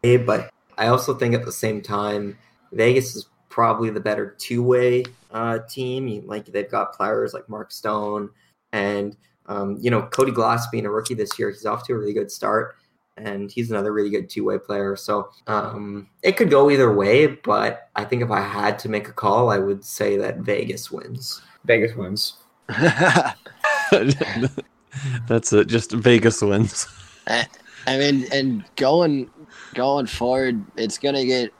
but I also think at the same time Vegas is probably the better two-way uh, team. Like they've got players like Mark Stone and um, you know Cody Glass being a rookie this year, he's off to a really good start and he's another really good two way player. So um, it could go either way, but I think if I had to make a call, I would say that Vegas wins. Vegas wins. That's it. Just Vegas wins. I mean, and going going forward, it's gonna get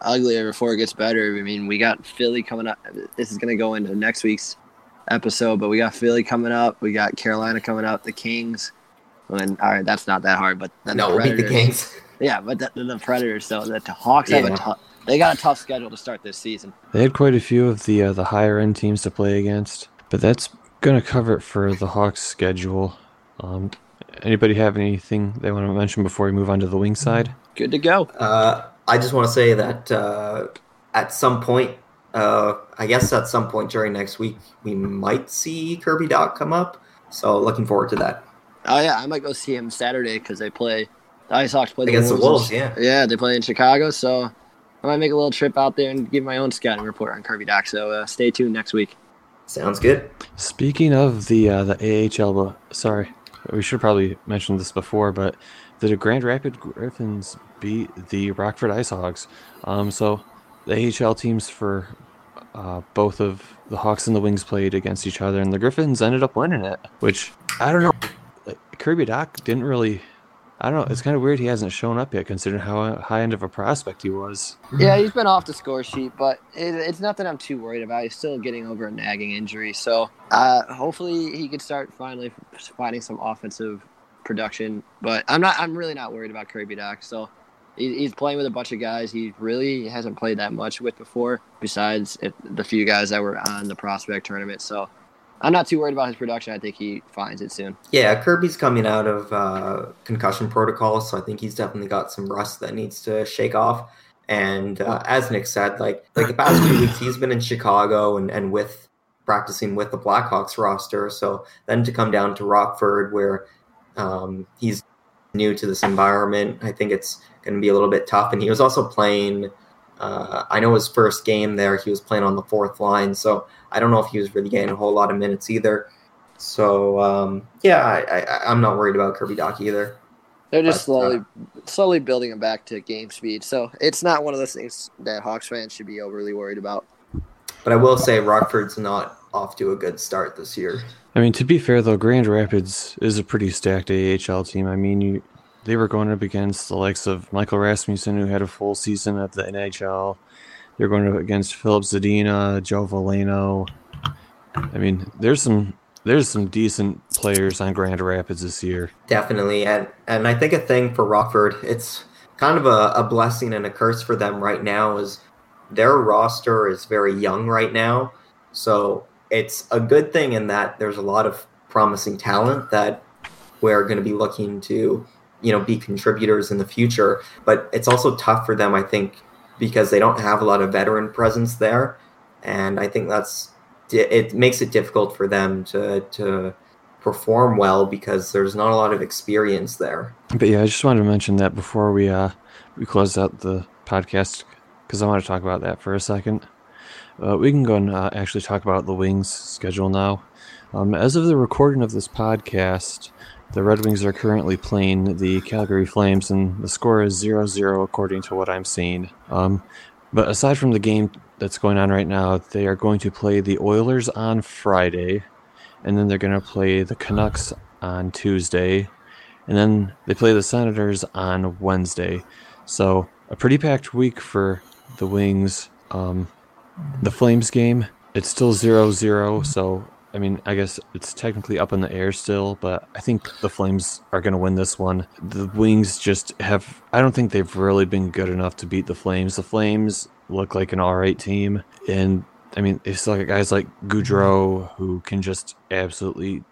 uglier before it gets better. I mean, we got Philly coming up. This is gonna go into next week's episode, but we got Philly coming up. We got Carolina coming up. The Kings and all right, that's not that hard, but then no, the we'll beat the Kings. Yeah, but the, the Predators, so the Hawks yeah. have a tough. They got a tough schedule to start this season. They had quite a few of the uh, the higher end teams to play against, but that's gonna cover it for the Hawks schedule. Um, anybody have anything they want to mention before we move on to the wing side? Good to go. Uh, I just want to say that uh, at some point, uh, I guess at some point during next week, we might see Kirby Dach come up. So looking forward to that. Oh yeah, I might go see him Saturday because they play. The Ice Hogs play against the Wolves. The Wolves yeah, yeah, they play in Chicago, so I might make a little trip out there and give my own scouting report on Kirby Dach. So uh, stay tuned next week. Sounds good. Speaking of the uh, the AHL, sorry, we should probably mention this before, but the Grand Rapid Griffins beat the Rockford Ice Hogs. Um, so the AHL teams for uh, both of the Hawks and the Wings played against each other, and the Griffins ended up winning it. Which I don't know. Kirby Dach didn't really. I don't know. It's kind of weird he hasn't shown up yet, considering how high end of a prospect he was. Yeah, he's been off the score sheet, but it, it's not that I'm too worried about. He's still getting over a nagging injury, so uh, hopefully he could start finally finding some offensive production. But I'm not. I'm really not worried about Kirby Dach. So he's playing with a bunch of guys he really hasn't played that much with before, besides the few guys that were on the prospect tournament. So I'm not too worried about his production. I think he finds it soon. Yeah, Kirby's coming out of uh, concussion protocol, so I think he's definitely got some rust that needs to shake off. And uh, as Nick said, like like the past few weeks, he's been in Chicago and, and with practicing with the Blackhawks roster. So then to come down to Rockford, where um, he's new to this environment, I think it's going to be a little bit tough. And he was also playing. Uh, I know his first game there, he was playing on the fourth line, so I don't know if he was really getting a whole lot of minutes either. So um, yeah, I, am not worried about Kirby Dach either. They're just but, slowly, uh, slowly building him back to game speed. So it's not one of those things that Hawks fans should be overly worried about. But I will say Rockford's not off to a good start this year. I mean, to be fair though, Grand Rapids is a pretty stacked AHL team. I mean, you they were going up against the likes of Michael Rasmussen, who had a full season at the NHL. They're going up against Filip Zadina, Joe Veleno, I mean, there's some there's some decent players on Grand Rapids this year. Definitely, and and I think a thing for Rockford, it's kind of a, a blessing and a curse for them right now is their roster is very young right now. So it's a good thing in that there's a lot of promising talent that we're going to be looking to, you know, be contributors in the future. But it's also tough for them, I think, because they don't have a lot of veteran presence there, and I think that's it makes it difficult for them to to perform well because there's not a lot of experience there. But yeah, I just wanted to mention that before we uh we close out the podcast because I want to talk about that for a second. Uh, we can go and uh, actually talk about the Wings schedule now. Um, as of the recording of this podcast, the Red Wings are currently playing the Calgary Flames, and the score is 0 0 according to what I'm seeing. Um, but aside from the game that's going on right now, they are going to play the Oilers on Friday, and then they're going to play the Canucks on Tuesday, and then they play the Senators on Wednesday. So, a pretty packed week for the Wings. Um, the Flames game, it's still 0 0. So, I mean, I guess it's technically up in the air still, but I think the Flames are going to win this one. The Wings just have, I don't think they've really been good enough to beat the Flames. The Flames look like an all right team. And, I mean, it's like guys like Gaudreau who can just absolutely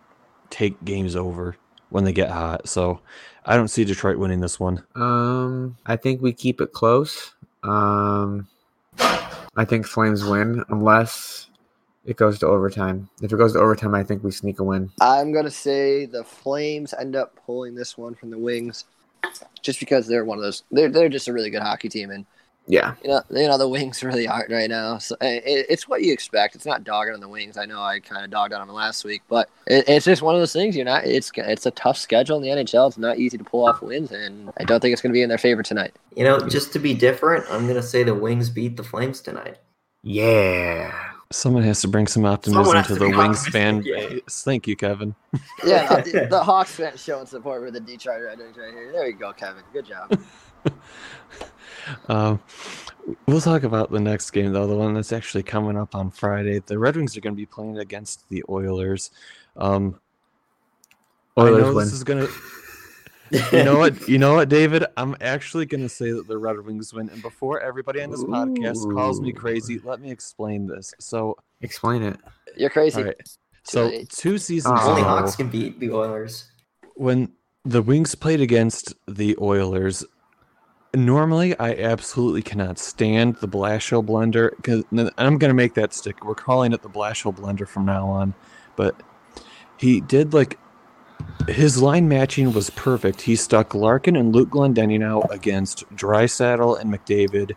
take games over when they get hot. So, I don't see Detroit winning this one. Um, I think we keep it close. Um, I think Flames win unless it goes to overtime. If it goes to overtime, I think we sneak a win. I'm gonna say the Flames end up pulling this one from the Wings, just because they're one of those. They're they're just a really good hockey team, and Yeah, you know you know the Wings really aren't right now. So it, it's what you expect. It's not dogging on the Wings. I know I kind of dogged on them last week, but it, it's just one of those things. You're not. It's it's a tough schedule in the NHL. It's not easy to pull off wins, and I don't think it's gonna be in their favor tonight. You know, just to be different, I'm gonna say the Wings beat the Flames tonight. yeah. Someone has to bring some optimism to to the be Wings fan yeah. base. Thank you, Kevin. Yeah, the, the Hawks fans showing support for the Detroit Red Wings right here. There you go, Kevin. Good job. Um, we'll talk about the next game, though, the one that's actually coming up on Friday. The Red Wings are going to be playing against the Oilers. Um, I Oilers know win. this is going to. You know what? You know what, David? I'm actually going to say that the Red Wings win. And before everybody on this podcast calls me crazy, let me explain this. So, Explain it. You're crazy. all right. So, two seasons Oh. Only Hawks can beat the Oilers. when the Wings played against the Oilers, normally I absolutely cannot stand the Blashill blender. 'cause- and I'm going to make that stick. We're calling it the Blashill blender from now on. But he did like his line matching was perfect. He stuck Larkin and Luke Glendening out against Draisaitl and McDavid,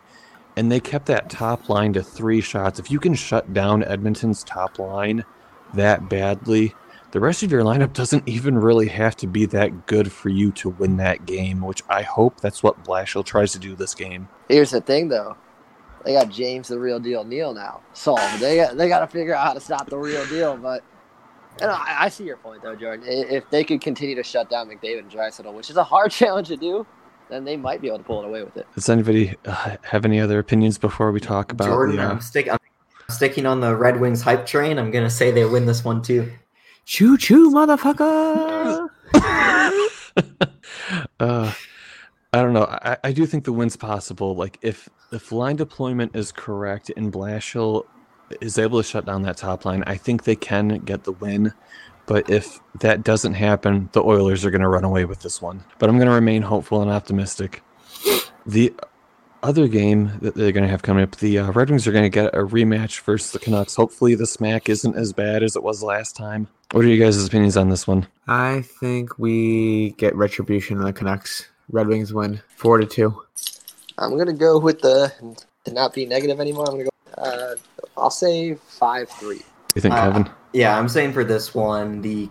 and they kept that top line to three shots. If you can shut down Edmonton's top line that badly, the rest of your lineup doesn't even really have to be that good for you to win that game, which I hope that's what Blashill tries to do this game. Here's the thing, though. They got James the real deal Neal now. So they got they got to figure out how to stop the real deal. But and I, I see your point though, Jordan. If they could continue to shut down McDavid and Draisaitl, which is a hard challenge to do, then they might be able to pull it away with it. Does anybody uh, have any other opinions before we talk about Jordan, the? Uh, I'm, stick, I'm sticking on the Red Wings hype train. I'm gonna say they win this one too. Choo choo, motherfucker. uh, I don't know. I, I do think the win's possible. Like if if line deployment is correct and Blashill is able to shut down that top line, I think they can get the win. But if that doesn't happen, the Oilers are going to run away with this one. But I'm going to remain hopeful and optimistic. The other game that they're going to have coming up, the uh, Red Wings are going to get a rematch versus the Canucks. Hopefully, the smack isn't as bad as it was last time. What are you guys' opinions on this one? I think we get retribution on the Canucks. Red Wings win four to two. I'm gonna go with the to not be negative anymore. I'm gonna go. Uh, I'll say five three. You think, Uh, Kevin? Yeah, I'm saying for this one, the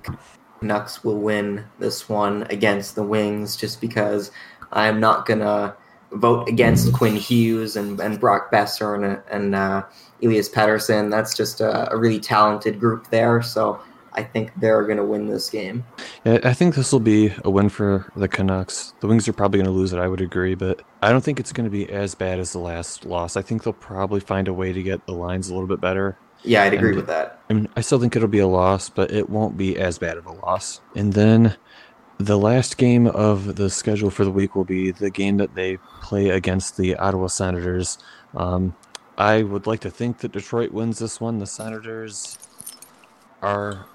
Canucks will win this one against the Wings just because I'm not gonna vote against Quinn Hughes and, and Brock Boeser and, and uh, Elias Pettersson. That's just a, a really talented group there. So I think they're gonna win this game. Yeah, I think this will be a win for the Canucks. The Wings are probably going to lose it, I would agree, but I don't think it's going to be as bad as the last loss. I think they'll probably find a way to get the lines a little bit better. Yeah, I'd agree And- with that. I mean, I still think it'll be a loss, but it won't be as bad of a loss. And then the last game of the schedule for the week will be the game that they play against the Ottawa Senators. Um, I would like to think that Detroit wins this one. The Senators are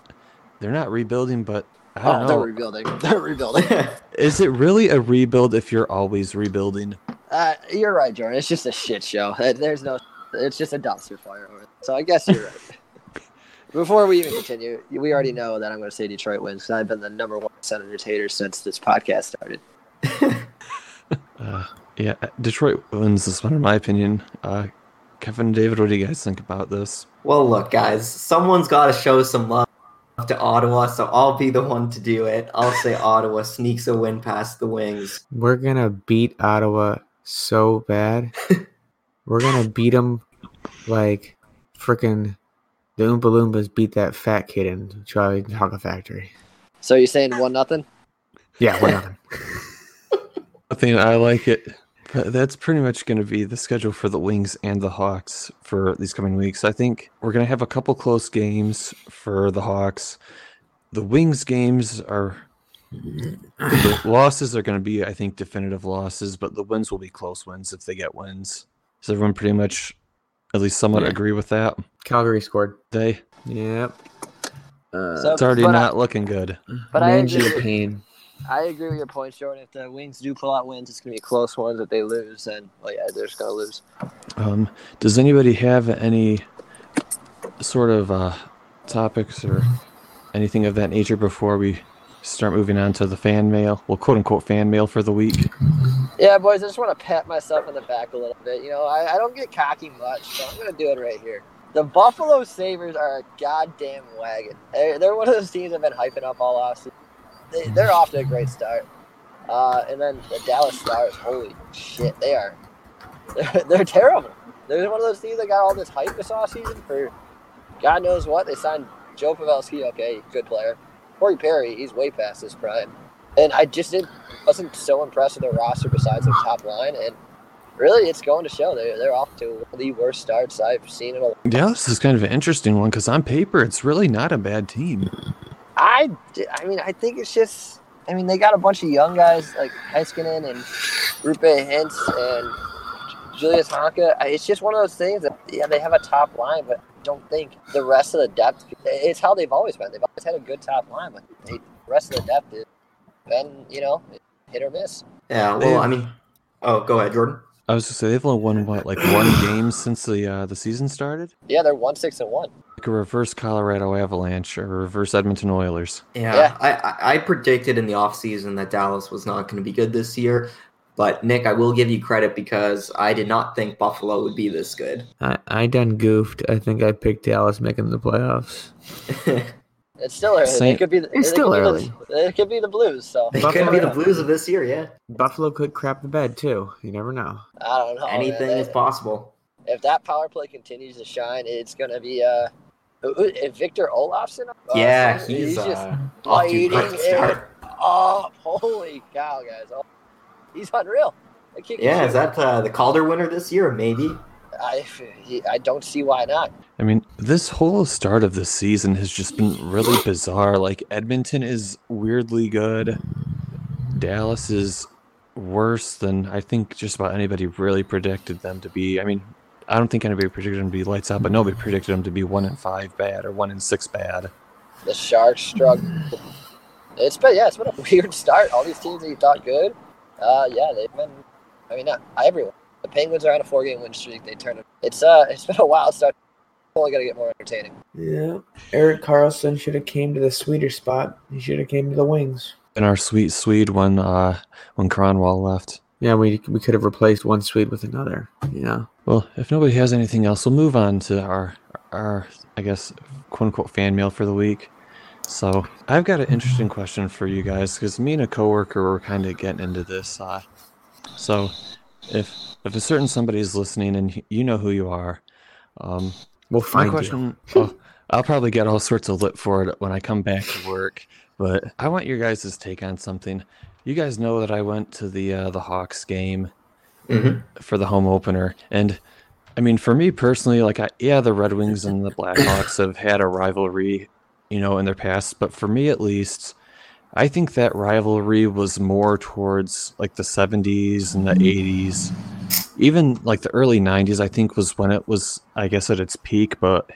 they're not rebuilding, but I don't Oh, they're rebuilding. They're rebuilding. Is it really a rebuild if you're always rebuilding? Uh, you're right, Jordan. It's just a shit show. Uh, There's no. It's just a dumpster fire. over there. So I guess you're right. Before we even continue, we already know that I'm going to say Detroit wins because I've been the number one Senators hater since this podcast started. Uh, yeah, Detroit wins this one, in my opinion. Uh, Kevin David, what do you guys think about this? Well, look, guys, someone's got to show some love to Ottawa, so I'll be the one to do it. I'll say Ottawa sneaks a win past the Wings. We're gonna beat Ottawa so bad. We're gonna beat them like freaking the Oompa Loompas beat that fat kid in Charlie Chocolate Factory. So you're saying one nothing? Yeah, we're nothing. I think I like it. But that's pretty much going to be the schedule for the Wings and the Hawks for these coming weeks. I think we're going to have a couple close games for the Hawks. The Wings games are the losses are going to be, I think, definitive losses, but the wins will be close wins if they get wins. Does everyone pretty much, at least somewhat, Yeah. agree with that? Calgary scored. They Yep. Uh, So- it's already But I- not looking good. But I Mangy agree pain. I agree with your point, Jordan. If the Wings do pull out wins, it's going to be a close ones. If they lose, then well, yeah, they're just going to lose. Um, does anybody have any sort of uh, topics or anything of that nature before we start moving on to the fan mail? Well, quote unquote fan mail for the week. Yeah, boys, I just want to pat myself on the back a little bit. You know, I, I don't get cocky much, so I'm going to do it right here. The Buffalo Sabres are a goddamn wagon. They're, they're one of those teams I've been hyping up all offseason. They, they're off to a great start. Uh, and then the Dallas Stars, holy shit, they are. They're, they're terrible. They're one of those teams that got all this hype this offseason for God knows what. They signed Joe Pavelski, okay, good player. Corey Perry, he's way past his prime. And I just didn't wasn't so impressed with their roster besides their top line. And really, it's going to show they're, they're off to the worst starts I've seen in a Dallas is kind of an interesting one because on paper it's really not a bad team. I, I mean, I think it's just. I mean, they got a bunch of young guys like Heiskanen and Roope Hintz and Julius Honka. It's just one of those things that yeah, they have a top line, but don't think the rest of the depth. It's how they've always been. They've always had a good top line, but they, the rest of the depth has been, you know, hit or miss. Yeah, well, I mean, oh, go ahead, Jordan. I was to say they've only won what like one game since the uh, the season started. Yeah, they're one six and one. Like a reverse Colorado Avalanche or a reverse Edmonton Oilers. Yeah, Yeah. I, I, I predicted in the offseason that Dallas was not going to be good this year. But Nick, I will give you credit because I did not think Buffalo would be this good. I, I done goofed. I think I picked Dallas making the playoffs. It's still early. Same- It could be. The, It's it still could be the- early. it could be the Blues. So they Buffalo- could be the Blues of this year, yeah. Buffalo could crap the bed too. You never know. I don't know. Anything They- is possible. if that power play continues to shine, it's gonna be uh, who- who- is Victor Olofsson. Uh, yeah, so he's, just uh, off lighting it up. Holy cow, guys! Oh, he's unreal. The Yeah, is that uh, the Calder winner this year? Maybe. I, I don't see why not. I mean, this whole start of the season has just been really bizarre. Like Edmonton is weirdly good. Dallas is worse than I think just about anybody really predicted them to be. I mean, I don't think anybody predicted them to be lights out, but nobody predicted them to be one in five bad or one in six bad. The Sharks struggle. It's been yeah, it's been a weird start. All these teams that you thought good, uh, yeah, they've been. I mean, not everyone. The Penguins are on a four-game win streak. They turned it. It's uh, it's been a wild start. Only gonna get more entertaining. Yeah. Erik Karlsson should have came to the sweeter spot. He should have came to the wings. And our sweet Swede when uh when Kronwall left. Yeah, we we could have replaced one Swede with another. Yeah. Well, if nobody has anything else, we'll move on to our our I guess quote unquote fan mail for the week. So I've got an interesting question for you guys because me and a coworker were kind of getting into this. Uh, so if if a certain somebody is listening and you know who you are, um, We'll my find you. question oh, I'll probably get all sorts of lip for it when I come back to work, but I want your guys' take on something. You guys know that I went to the uh, the Hawks game Mhm. for the home opener, and I mean, for me personally, like, I, yeah, the Red Wings and the Blackhawks have had a rivalry, you know, in their past. But for me, at least, I think that rivalry was more towards like the 70s and the 80s. Even like the early 90s, I think, was when it was, I guess, at its peak. But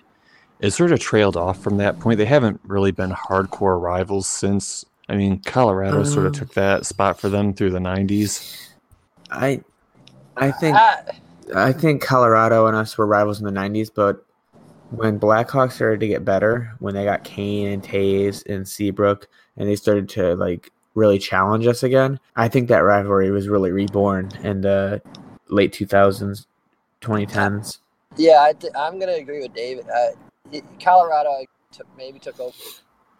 it sort of trailed off from that point. They haven't really been hardcore rivals since. I mean, Colorado sort of Um, took that spot for them through the 90s. I I think Ah, I think Colorado and us were rivals in the '90s, but when Blackhawks started to get better, when they got Kane and Toews and Seabrook, and they started to like really challenge us again, I think that rivalry was really reborn in the late 2000s, 2010s. yeah, I th- I'm gonna agree with David. Uh, Colorado took, maybe took over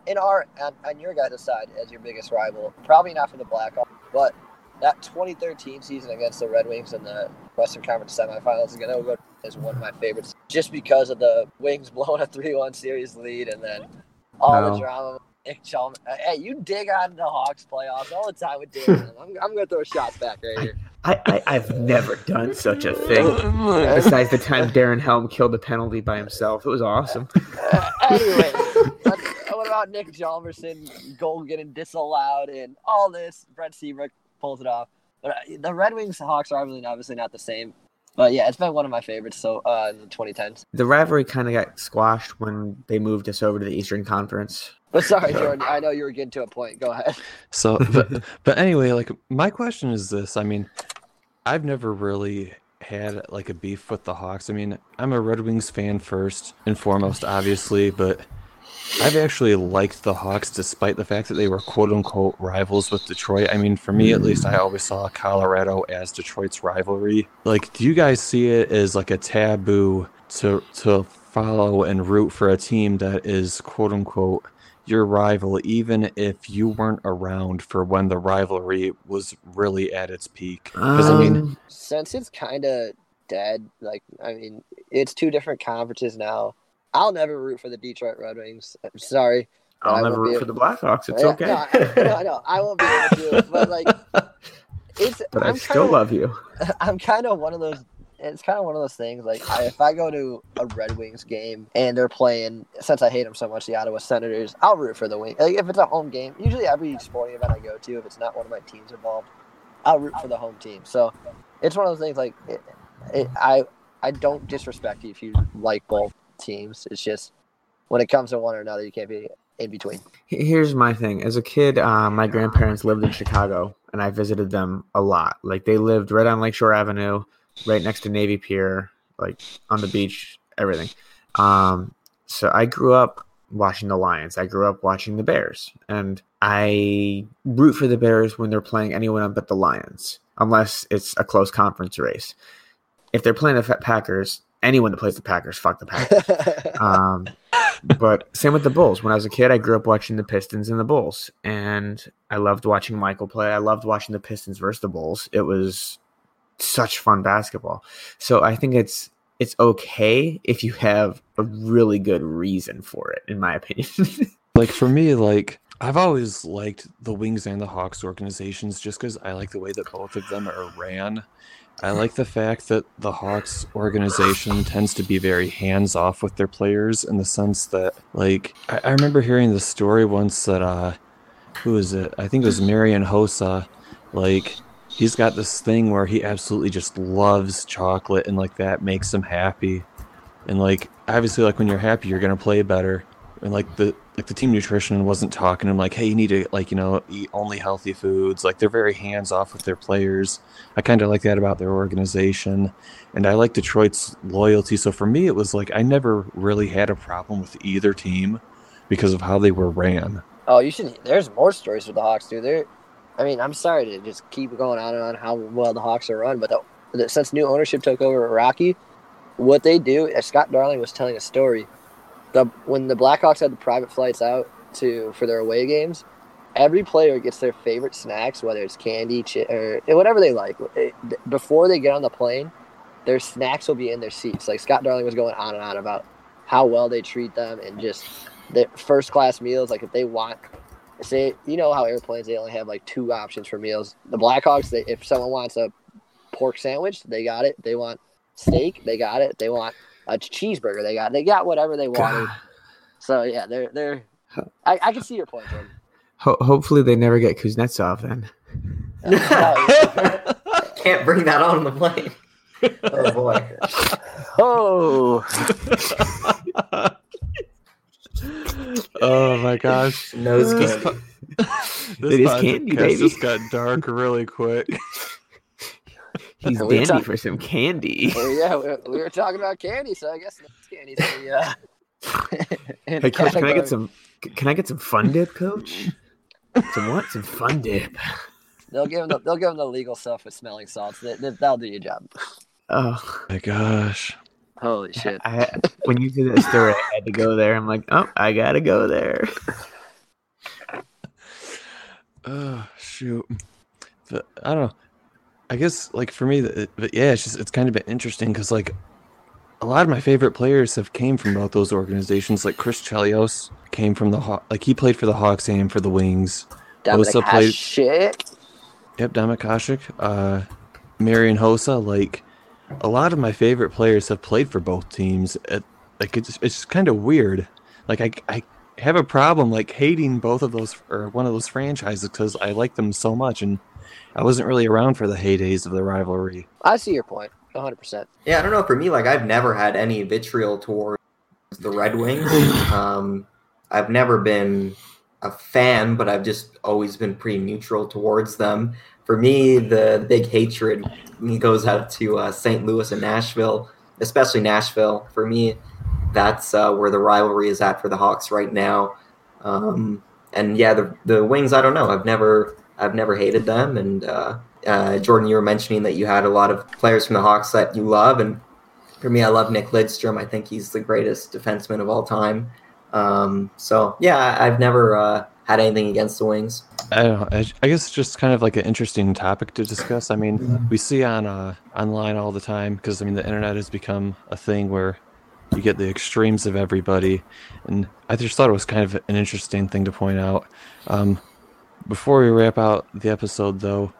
in our on, on your guys' side as your biggest rival. Probably not for the Blackhawks, but that 2013 season against the Red Wings in the Western Conference semifinals is gonna go as one of my favorites, just because of the Wings blowing a 3-1 series lead and then all No. the drama. Nick Chalmers. uh, Hey, you dig on the Hawks playoffs all the time with David. I'm, I'm gonna throw shots back right here. I, I I've never done such a thing. Besides the time Darren Helm killed a penalty by himself, it was awesome. Uh, anyway, what about Nick Hjalmarsson goal getting disallowed and all this? Brent Seabrook pulls it off. But uh, the Red Wings Hawks rivalry obviously not the same. But yeah, it's been one of my favorites. So uh, in the 2010s. The rivalry kind of got squashed when they moved us over to the Eastern Conference. But sorry, Jordan. I know you were getting to a point. Go ahead. So, but, but anyway, like my question is this: I mean, I've never really had like a beef with the Hawks. I mean, I'm a Red Wings fan first and foremost, obviously, but I've actually liked the Hawks despite the fact that they were quote unquote rivals with Detroit. I mean, for me at least, I always saw Colorado as Detroit's rivalry. Like, do you guys see it as like a taboo to to follow and root for a team that is quote unquote your rival, even if you weren't around for when the rivalry was really at its peak? Because I mean, Um, Since it's kind of dead, like I mean, it's two different conferences now. I'll never root for the Detroit Red Wings. I'm sorry. I'll never won't be root for the Blackhawks. It's Yeah, okay. No, I, no, I. I won't be able to. But like, it's. but I I'm still kinda, love you. I'm kind of one of those. It's kind of one of those things. Like, I, if I go to a Red Wings game and they're playing, since I hate them so much, the Ottawa Senators, I'll root for the Wings. Like, if it's a home game, usually every sporting event I go to, if it's not one of my teams involved, I'll root for the home team. So, it's one of those things. Like, it, it, I I don't disrespect you if you like both teams. It's just when it comes to one or another, you can't be in between. Here's my thing. As a kid, uh, my grandparents lived in Chicago, and I visited them a lot. Like they lived right on Lakeshore Avenue, right next to Navy Pier, like on the beach, everything. Um, so I grew up watching the Lions. I grew up watching the Bears, and I root for the Bears when they're playing anyone but the Lions, unless it's a close conference race. If they're playing the Packers, anyone that plays the Packers, fuck the Packers. Um, but same with the Bulls. When I was a kid, I grew up watching the Pistons and the Bulls, and I loved watching Michael play. I loved watching the Pistons versus the Bulls. It was such fun basketball. So I think it's it's okay if you have a really good reason for it, in my opinion. like for me, like I've always liked the Wings and the Hawks organizations just because I like the way that both of them are ran. I like the fact that the Hawks organization tends to be very hands off with their players in the sense that, like, I, I remember hearing the story once that, uh, who is it? I think it was Marion Hosa. Like, he's got this thing where he absolutely just loves chocolate and, like, that makes him happy. And, like, obviously, like, when you're happy, you're to play better and like the like the team nutrition wasn't talking him like hey you need to like you know eat only healthy foods like they're very hands off with their players i kind of like that about their organization and i like detroit's loyalty so for me it was like i never really had a problem with either team because of how they were ran Oh, you should. There's more stories with the Hawks, dude. They're, I mean, I'm sorry to just keep going on and on how well the Hawks are run, but the, the, since new ownership took over Rocky, what they do, as Scott Darling was telling a story, the when the Blackhawks had the private flights out to for their away games, every player gets their favorite snacks, whether it's candy, chi- or eh, whatever they like. Eh, it- before they get on the plane, their snacks will be in their seats. Like Scott Darling was going on and on about how well they treat them and just the first class meals. Like if they want, say, you know how airplanes they only have like two options for meals. The Blackhawks, they, if someone wants a pork sandwich, they got it. They want steak, they got it. They want a cheeseburger, they got. They got whatever they wanted. God. So yeah, they're they're. I, I can see your point, Jordan. Ho- hopefully they never get Kuznetsov then. Uh, Can't bring that on the plane. Oh boy. oh, oh my gosh. Nose This candy. po- this It is candy, podcast baby. just got dark really quick. He's We dandy talk- for some candy. well, yeah, we, we were talking about candy, so I guess that's candy. So yeah. Uh, hey, coach, can I get some? Can I get some fun dip, coach? Some what? Some fun dip. They'll give them. The, they'll give them the legal stuff with smelling salts. They, they, that'll do your job. Oh, my gosh. Holy shit! I had, when you did that story, I had to go there. I'm like, oh, I gotta go there. Oh shoot. But I don't know. I guess like for me, it, but yeah, it's just it's kind of been interesting because like a lot of my favorite players have came from both those organizations. Like Chris Chelios came from the Haw- like he played for the Hawks and for the Wings. Dominic Osa played- Hasek. Yep, Dominik Hasek, uh, Marian Hossa. Like a lot of my favorite players have played for both teams. It, like it's it's kind of weird. Like I I have a problem like hating both of those or one of those franchises because I like them so much, and I wasn't really around for the heydays of the rivalry. I see your point. 100. percent Yeah, I don't know. For me, like I've never had any vitriol towards the Red Wings. Um, I've never been a fan, but I've just always been pretty neutral towards them. For me, the, big hatred goes out to uh, St. Louis and Nashville, especially Nashville. For me, that's uh, where the rivalry is at for the Hawks right now. Um, and yeah, the the Wings. I don't know. I've never I've never hated them. And uh, uh, Jordan, you were mentioning that you had a lot of players from the Hawks that you love, and for me, I love Nick Lidstrom. I think he's the greatest defenseman of all time. Um, so yeah, I've never uh, had anything against the Wings. I don't know. I, I guess it's just kind of like an interesting topic to discuss. I mean, we see on uh, online all the time because I mean the internet has become a thing where you get the extremes of everybody, and I just thought it was kind of an interesting thing to point out. Um, before we wrap out the episode, though,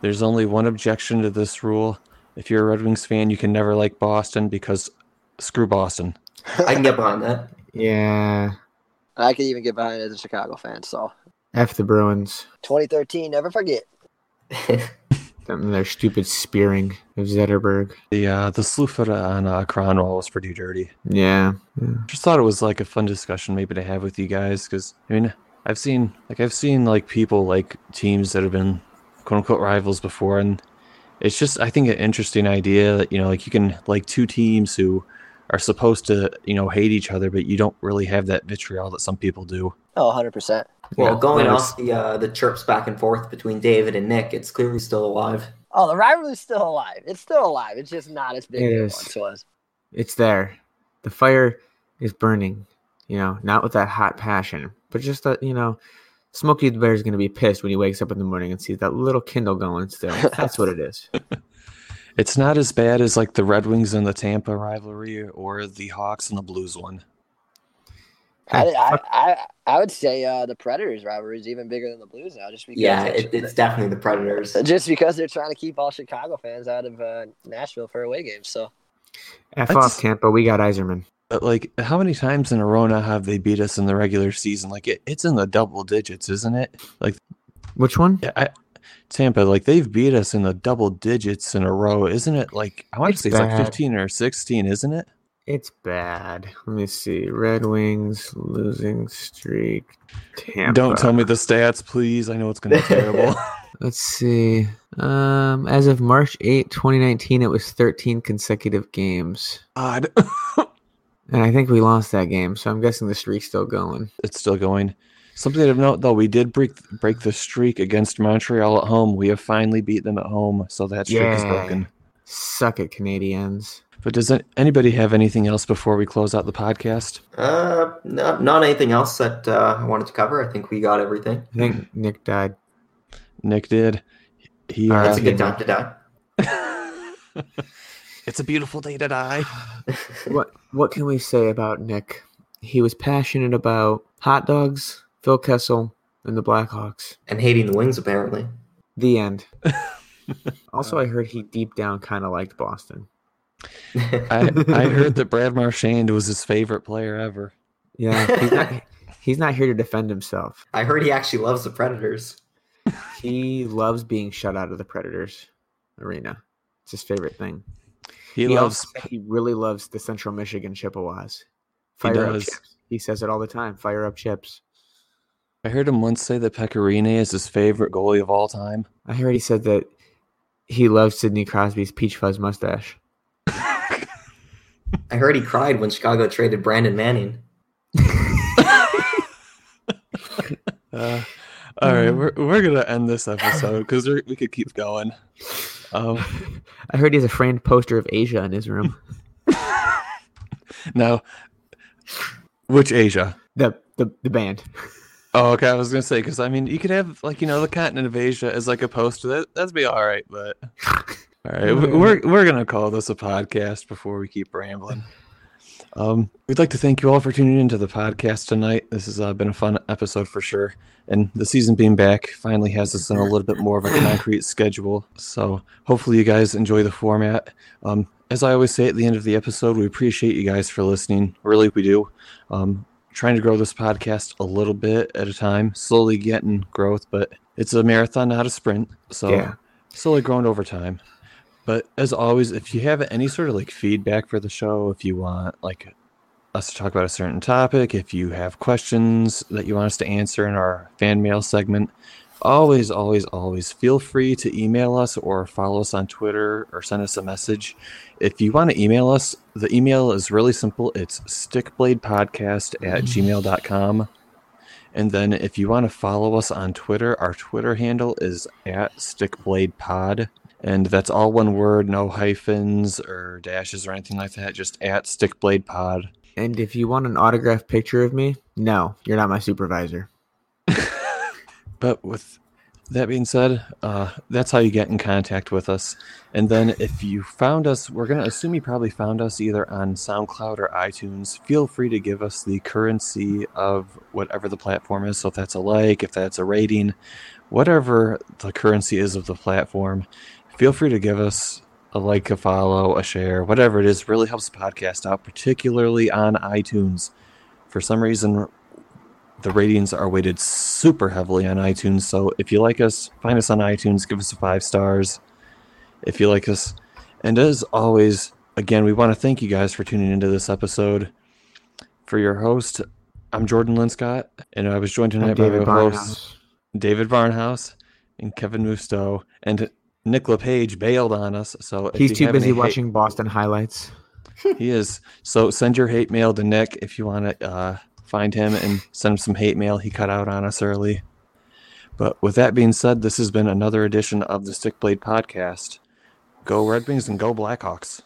there's only one objection to this rule. If you're a Red Wings fan, you can never like Boston because screw Boston. I can get behind that. Yeah, I could even get behind it as a Chicago fan. So f the Bruins. 2013, never forget. Them and their stupid spearing of Zetterberg. The uh, the Slufera on uh, Kronwall was pretty dirty. Yeah, yeah. just thought it was like a fun discussion maybe to have with you guys because I mean I've seen like I've seen like people like teams that have been quote unquote rivals before and it's just I think an interesting idea that you know like you can like two teams who are supposed to you know hate each other but you don't really have that vitriol that some people do. Oh, 100 percent. well, Yeah, going that off the uh, the chirps back and forth between David and Nick, it's clearly still alive. Oh, the rivalry's still alive. It's still alive. It's just not as big It as it is. once was. it's there. The fire is burning. You know, not with that hot passion, but just that you know, Smokey the Bear is going to be pissed when he wakes up in the morning and sees that little Kindle going still. That's what it is. It's not as bad as like the Red Wings and the Tampa rivalry or the Hawks and the Blues one. I, I, I, I would say uh, the Predators rivalry is even bigger than the Blues now, just because Yeah, it's- it, it's definitely the Predators. just because they're trying to keep all Chicago fans out of uh, Nashville for away games. So F That's- off Tampa. We got Yzerman. But like how many times in a row now have they beat us in the regular season? Like it, it's in the double digits, isn't it? Like Which one? I, Tampa, like they've beat us in the double digits in a row, isn't it? Like I want It's to say it's like fifteen or sixteen, isn't it? It's bad. Let me see. Red Wings losing streak. Tampa. Don't tell me the stats, please. I know it's gonna be terrible. Let's see. Um, as of March 8, 2019, it was 13 consecutive games. Odd. And I think we lost that game, so I'm guessing the streak's still going. it's still going. Something of note, though, we did break break the streak against Montreal at home. We have finally beat them at home, so that streak is broken. Suck it, Canadiens. But does anybody have anything else before we close out the podcast? Uh, not, not anything else that uh, I wanted to cover. I think we got everything. I think Nick died. Nick did. He. All uh, right. It's a good time to die. it's a beautiful day to die. What What can we say about Nick? He was passionate about hot dogs, Phil Kessel, and the Blackhawks. And hating the Wings, apparently. The end. also, I heard he deep down kind of liked Boston. I, I heard that Brad Marchand was his favorite player ever. Yeah, he's not. he's not here to defend himself. I heard he actually loves the Predators. He loves being shut out of the Predators arena. It's his favorite thing. He, He, loves. he really loves the Central Michigan Chippewas. He Fire up does. chips. He says it all the time. Fire up chips. I heard him once say that Pekka Rinne is his favorite goalie of all time. I heard he said that he loves Sidney Crosby's peach fuzz mustache. I heard he cried when Chicago traded Brandon Manning. Uh, all right, we're we're gonna end this episode because we could keep going. Um, I heard he has a framed poster of Asia in his room. now, which Asia? the, the the band. Oh, okay. I was gonna say because I mean, you could have like you know the continent of Asia as like a poster. That that'd be all right, but all right, we- we're we're gonna call this a podcast before we keep rambling. Um, we'd like to thank you all for tuning into the podcast tonight. This has uh, been a fun episode for sure, and the season being back finally has us on a little bit more of a concrete schedule. So hopefully you guys enjoy the format. Um, as I always say at the end of the episode, we appreciate you guys for listening. Really, we do. Um, trying to grow this podcast a little bit at a time, slowly getting growth, but it's a marathon, not a sprint. So Yeah. slowly growing over time. But as always, if you have any sort of like feedback for the show, if you want like us to talk about a certain topic, if you have questions that you want us to answer in our fan mail segment, always, always, always feel free to email us or follow us on Twitter or send us a message. If you want to email us, the email is really simple. It's stickbladepodcast at gmail.com. And then if you want to follow us on Twitter, our Twitter handle is at stickbladepod. And that's all one word, no hyphens or dashes or anything like that, just at stickbladepod. And if you want an autographed picture of me, no, you're not my supervisor. But with that being said, uh, that's how you get in contact with us. And then if you found us, we're going to assume you probably found us either on SoundCloud or iTunes. Feel free to give us the currency of whatever the platform is. So if that's a like, if that's a rating, whatever the currency is of the platform, feel free to give us a like, a follow, a share, whatever it is. Really helps the podcast out, particularly on iTunes. For some reason, the ratings are weighted super heavily on iTunes. So if you like us, find us on iTunes, give us a five stars. If you like us, and as always, again, we want to thank you guys for tuning into this episode. For your host, I'm Jordan Linscott, and I was joined I'm tonight by David my hosts Barnhouse. David Barnhouse and Kevin Musto, and Nick LePage bailed on us. So He's too busy hate- watching Boston highlights. he is. So send your hate mail to Nick if you want to uh, find him and send him some hate mail. He cut out on us early. But with that being said, this has been another edition of the Stick Blade Podcast. Go Red Wings and go Blackhawks.